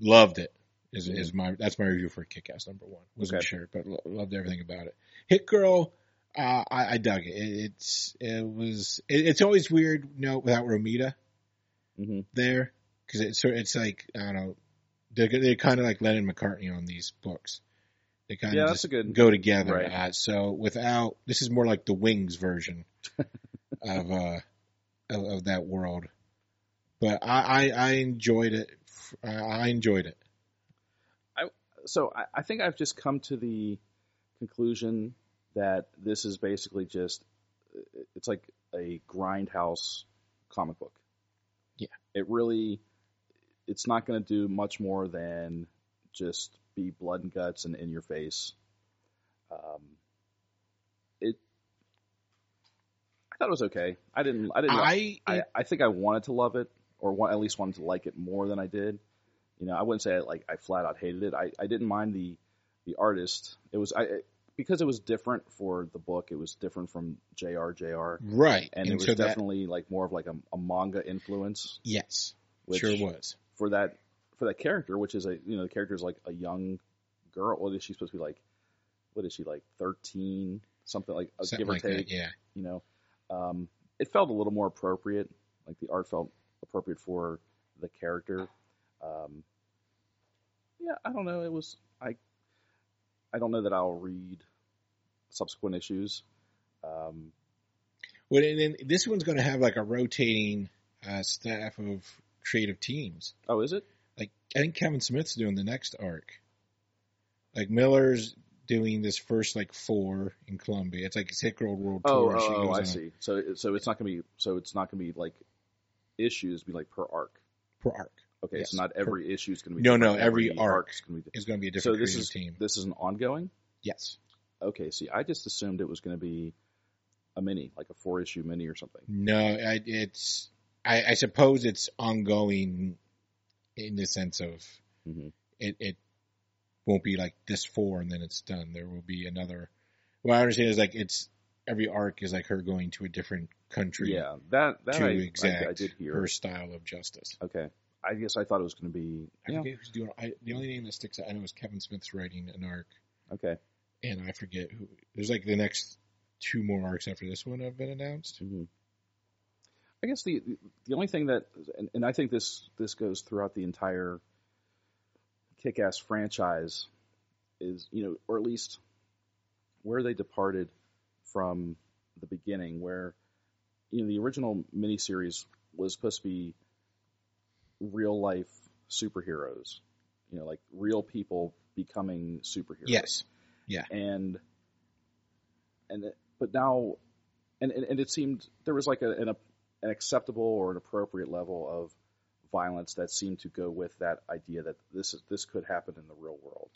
loved it. Is, is my that's my review for Kick Ass number one. Wasn't Okay. sure, but lo- loved everything about it. Hit Girl, uh, I, I dug it. it. It's it was it, it's always weird, you know, without Romita Mhm. there. because it's it's like I don't know they're they're kind of like Lennon McCartney on these books. They kind Yeah, of just a good- go together. right. Uh, so without this is more like the Wings version of uh of, of that world. But I, I I enjoyed it. I I enjoyed it. I so I, I think I've just come to the conclusion that this is basically just it's like a grindhouse comic book. Yeah. It really it's not going to do much more than just be blood and guts and in your face. Um, it I thought it was okay. I didn't I didn't I, I, I think I wanted to love it, or wa- at least wanted to like it more than I did. You know, I wouldn't say I, like I flat out hated it. I, I didn't mind the the artist. It was I it- because it was different for the book. It was different from JRJR, right, and, it was so that definitely like more of like a, a manga influence. yes, Which sure was. for that for that character, which is a you know the character is like a young girl. What is she supposed to be like? What is she like? Thirteen, something like uh, Something give or like take that, yeah. you know, um, it felt a little more appropriate. Like the art felt appropriate for the character. Um, yeah, I don't know. It was I. I don't know that I'll read subsequent issues. Um, Well, and then this one's going to have like a rotating uh, staff of creative teams. oh, is it? Like I think Kevin Smith's doing the next arc. Like Millar's doing this first like four in Colombia. It's like his Hit Girl World Oh, Tour. oh, oh, I on see. So, so it's not gonna be. So it's not gonna be like issues. Be like per arc. per arc. Okay, Yes, so not per- every issue is gonna be. No, different. no, every arc is gonna be. Going to be a different. So this is team. this is an ongoing. Yes. Okay, see, I just assumed it was going to be a mini, like a four issue mini or something. No, I, it's. I, I suppose it's ongoing in the sense of hmm it, it won't be like this four and then it's done. There will be another. What I understand is like it's every arc is like her going to a different country Yeah, that that to I, exact I, I did hear. her style of justice. Okay, I guess I thought it was going to be. I Yeah. forget who's doing. I, the only name that sticks out I know is Kevin Smith's writing an arc, Okay. and I forget who. There's like the next two more arcs after this one have been announced. hmm I guess the the only thing that, and, and I think this this goes throughout the entire Kick-Ass franchise, is you know, or at least where they departed from the beginning, where you know the original miniseries was supposed to be real life superheroes, you know, like real people becoming superheroes Yes. Yeah. And and but now and and, and it seemed there was like a, an an acceptable or an appropriate level of violence that seemed to go with that idea that this is this could happen in the real world.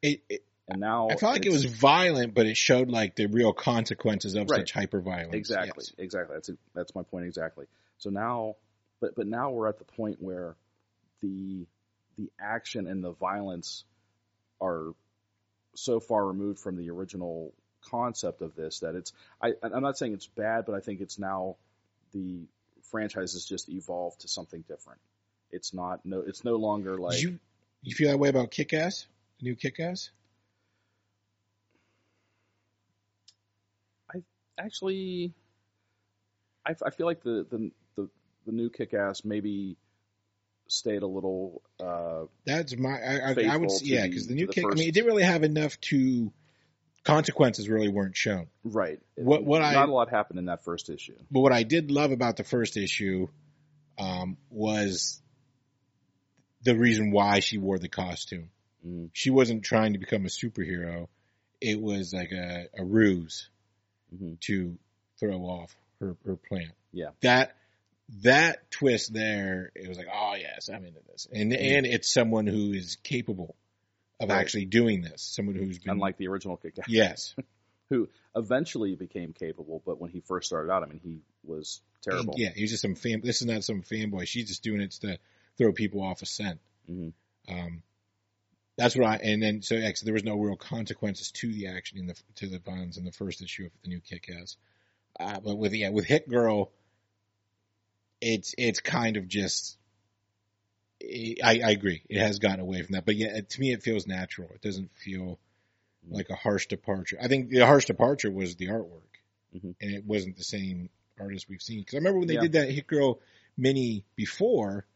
It, it, and now I felt like it was violent, but it showed like the real consequences of Right. such hyper violence. exactly. Exactly. That's that's my point exactly. So now but but now we're at the point where the the action and the violence are so far removed from the original concept of this that it's I I'm not saying it's bad but I think it's now the franchise has just evolved to something different it's not no it's no longer like you you feel that way about Kick Ass? The new Kick Ass? I actually I, I feel like the the the, the new kick-ass maybe stayed a little uh That's my I, I, I would yeah because the new the Kick. I mean, it didn't really have enough to consequences. Really weren't shown. right What- what I- not a lot happened in that first issue But what I did love about the first issue um, was the reason why she wore the costume. mm, She wasn't trying to become a superhero. It was like a, a ruse hmm to throw off her, her plan. Yeah. That that twist there, it was like, oh yes, I'm into this. And and it's someone who is capable of Right. actually doing this. Someone who's been unlike the original kick-ass Yes. who eventually became capable but when he first started out I mean he was terrible Yeah, he's just some fan this is not some fanboy. She's just doing it to throw people off a scent. hmm Um, that's what I and then so actually there was no real consequences to the action in the to the violence in the first issue of the new Kick Ass. Uh, but with yeah with Hit Girl, it's it's kind of just. I, I agree. It has gotten away from that, but yeah, to me, it feels natural. It doesn't feel like a harsh departure. I think the harsh departure was the artwork, Mhm. and it wasn't the same artist we've seen. Because I remember when they Yeah. did that Hit Girl mini before,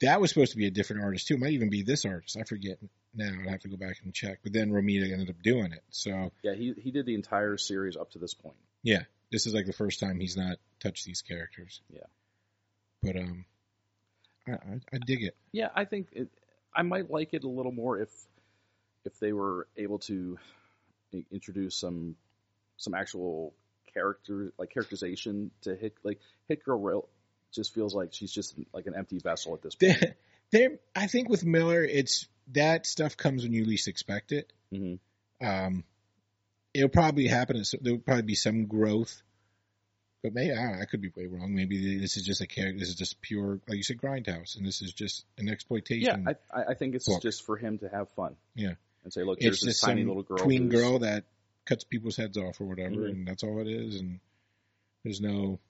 that was supposed to be a different artist too. It might even be this artist. I forget now. I'd have to go back and check. But then Romita ended up doing it. So Yeah, he he did the entire series up to this point. Yeah, this is like the first time he's not touched these characters. Yeah. But um, I I, dig it. Yeah, I think it, I might like it a little more if if they were able to introduce some some actual character like characterization to hit like hit girl real just feels like she's just like an empty vessel at this point. There, there. I think with Millar, it's that stuff comes when you least expect it. hmm Um, it'll probably happen. There'll probably be some growth, but maybe I, I could be way wrong. Maybe this is just a character. This is just pure, like you said, grindhouse, and this is just an exploitation. I I I think it's book. just for him to have fun. Yeah. and say, look, it's here's this just tiny little girl, tween who's- girl that cuts people's heads off or whatever, Mhm. and that's all it is. And there's no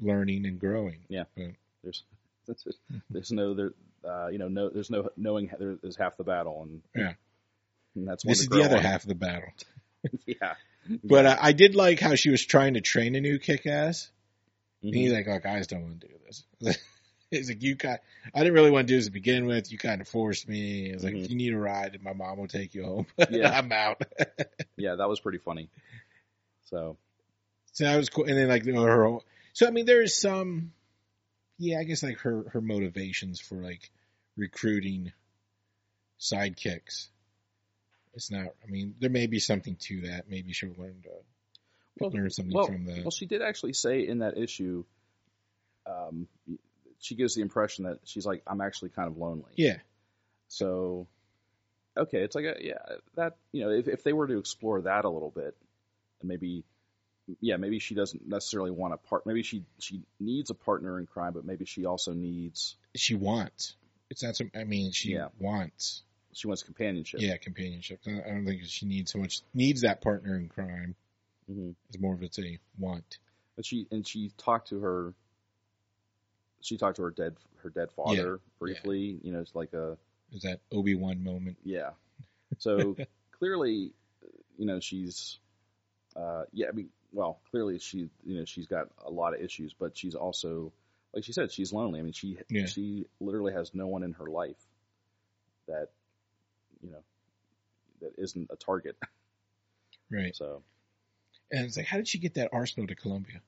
learning and growing. Yeah. There's there's no there uh, you know no there's no knowing there's half the battle and Yeah. and that's This is the other on. half of the battle. yeah But uh, I did like how she was trying to train a new kick-ass. And Mhm. he's like, "Look, I just don't want to do this." he's like, "You kind, I didn't really want to do this to begin with. You kind of forced me." It's like, Mhm. "If you need a ride, my mom will take you home. Yeah. I'm out." yeah that was pretty funny so so that was cool. And then like you know, her, so I mean, there is some, yeah, I guess like her her motivations for like recruiting sidekicks. It's not. I mean, there may be something to that. Maybe she'll learn to Well, learn something well, from the. well she did actually say in that issue um she gives the impression that she's like I'm actually kind of lonely yeah, so okay it's like a, yeah that you know if if they were to explore that a little bit and maybe yeah maybe she doesn't necessarily want a part maybe she she needs a partner in crime but maybe she also needs she wants. It's not some. I mean, she Yeah. wants. She wants companionship Yeah, companionship. I don't think she needs so much needs that partner in crime. hmm It's more of it's a want. and she and she talked to her she talked to her dead her dead father briefly you know it's like a Is that Obi Wan moment? yeah so clearly you know she's uh yeah i mean well clearly she you know she's got a lot of issues but she's also like she said she's lonely i mean she Yeah. she literally has no one in her life that you know that isn't a target Right. so And it's like, how did she get that arsenal to Colombia?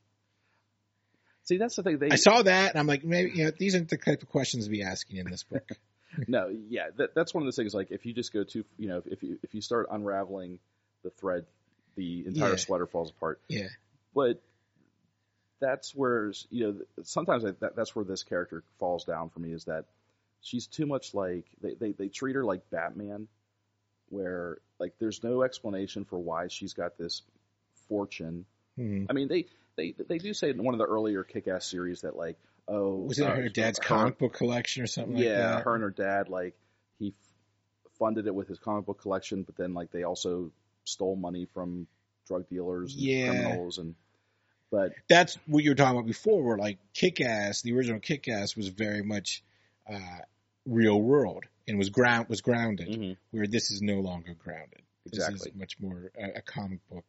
see that's the thing they I saw that, and I'm like, maybe you know, these aren't the type of questions to be asking in this book. No, yeah, that, that's one of those things. Like if you just go too, you know, if you if you start unraveling the thread, the entire Yeah. sweater falls apart. yeah, But that's where you know sometimes I, that, that's where this character falls down for me is that she's too much like they, they they treat her like Batman, where like there's no explanation for why she's got this fortune. Hmm. I mean they they they do say in one of the earlier Kick-Ass series that like oh was it uh, her dad's her- comic book collection or something like yeah, that? her and her dad like he f- funded it with his comic book collection, but then like they also stole money from drug dealers and Yeah. criminals and but That's what you were talking about before. Where like Kick Ass, the original Kick Ass was very much uh, real world and was ground was grounded. Where this is no longer grounded. This exactly is much more a, a comic book,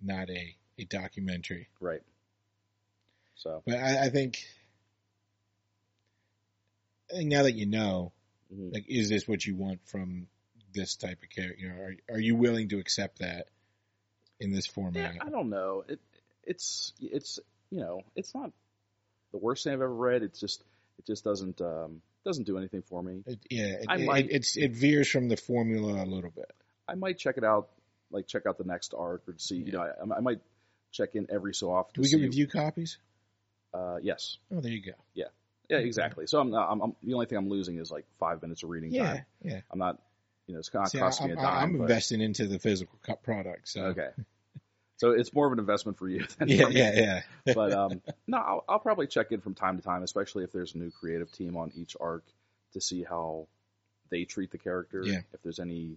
not a a documentary. right. So But I, I think, I think now that you know, mhm. like, is this what you want from this type of character? You know, are are you willing to accept that in this yeah, format? I don't know. It it's it's you know it's not the worst thing I've ever read. It's just it just doesn't um doesn't do anything for me. It, yeah, it, I it- might- it's it veers from the formula a little bit. I might check it out, like check out the next arc or see. You know, I, I might check in every so often. Do we get review copies? Uh, yes. Oh, there you go. Yeah, yeah, exactly. So I'm, not, I'm, I'm the only thing I'm losing is like five minutes of reading Yeah, time. yeah. I'm not, you know, it's not See, costing I'm, me a dime. I'm but- investing into the physical product. So Okay. So it's more of an investment for you than yeah, for me. yeah, yeah. But um, no, I'll, I'll probably check in from time to time, especially if there's a new creative team on each arc to see how they treat the character. Yeah. If there's any,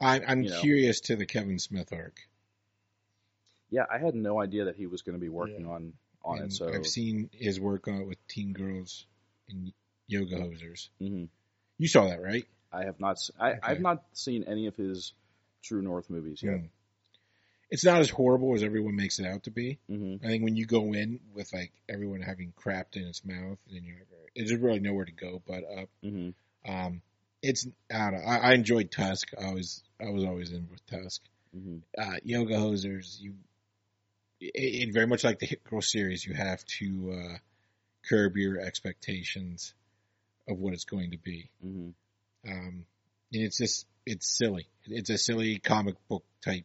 I'm, I'm You know. curious to the Kevin Smith arc. yeah, I had no idea that he was going to be working on on And it. So I've seen his work on it with teen girls and yoga hosers. mhm. You saw that, right? I have not, s- I, Okay. have not seen any of his True North movies yet. Hmm. It's not as horrible as everyone makes it out to be. hmm I think when you go in with like everyone having crapped in its mouth, then you're like, all right, there's just really nowhere to go but up. hmm Um, it's I don't know. I, I enjoyed Tusk. I was I was always in with Tusk. hmm Uh, Yoga Hosers, you it, it very much like the Hit Girl series. You have to uh, curb your expectations of what it's going to be. hmm Um, and it's just it's silly. It's a silly comic book type,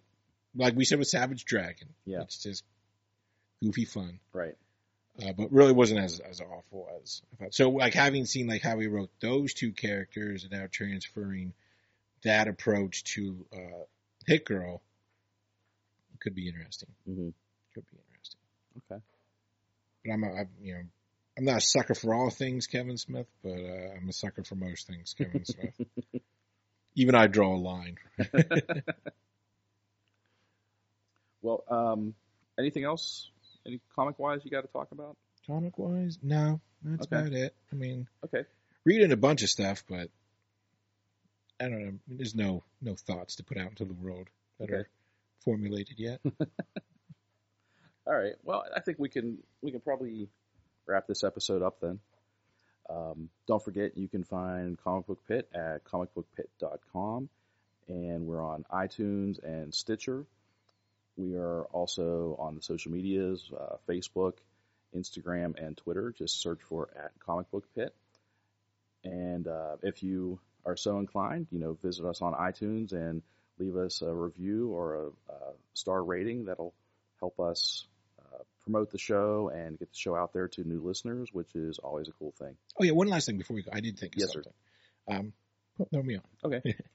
like we said with Savage Dragon. Yeah. it's just goofy fun. Right. uh, but really wasn't as as awful as I thought. So like having seen like how he wrote those two characters and now transferring that approach to uh, Hit Girl could be interesting. Mm-hmm. Could be interesting. Okay. But I'm a, I'm, you know I'm not a sucker for all things Kevin Smith, but uh, I'm a sucker for most things Kevin Smith. Even I draw a line. Well, um, anything else? Any comic wise you got to talk about? Comic wise, no, that's Okay. about it. I mean, Okay. reading a bunch of stuff, but I don't know. There's no no thoughts to put out into the world that Okay. are formulated yet. All right. Well, I think we can we can probably wrap this episode up then. Um, don't forget you can find Comic Book Pitt at comicbookpitt.com and we're on iTunes and Stitcher. We are also on the social medias, uh, Facebook, Instagram, and Twitter. Just search for at Comic Book Pitt. And uh, if you are so inclined, you know, visit us on iTunes and leave us a review or a, a star rating. That'll help us uh, promote the show and get the show out there to new listeners, which is always a cool thing. Oh yeah, one last thing before we go. I did think of Yes, sir. Um, oh, throw me on. Okay.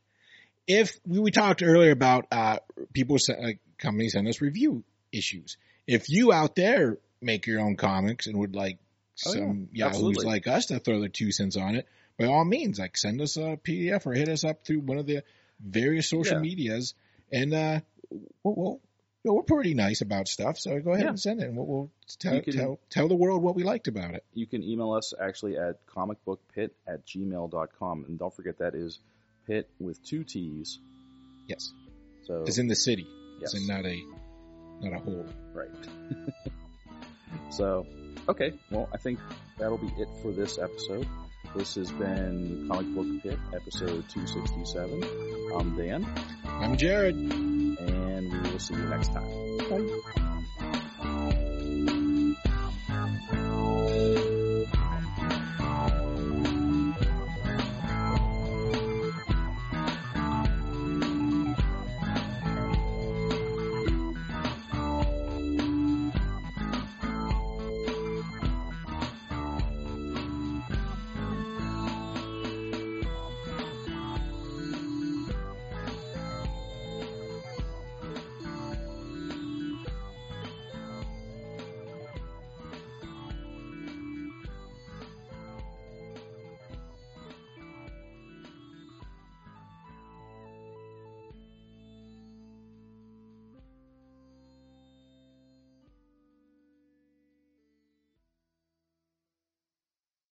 If we, we talked earlier about uh, people, like companies send us review issues. If you out there make your own comics and would like Oh, yeah. some yahoos Absolutely. like us to throw their two cents on it, by all means, like send us a PDF or hit us up through one of the various social Yeah. medias, and uh, we'll, we'll you know, we're pretty nice about stuff. So go ahead Yeah. and send it, and we'll, we'll tell, can- tell tell the world what we liked about it. You can email us actually at comicbookpitt at gmail.com. And don't forget that is pit with two T's. Yes, So, it's in the city. Yes. It's in not a not a hole. Right. so, okay. Well, I think that'll be it for this episode. This has been Comic Book Pitt, episode 267. I'm Dan, I'm Jared. and we will see you next time. Bye.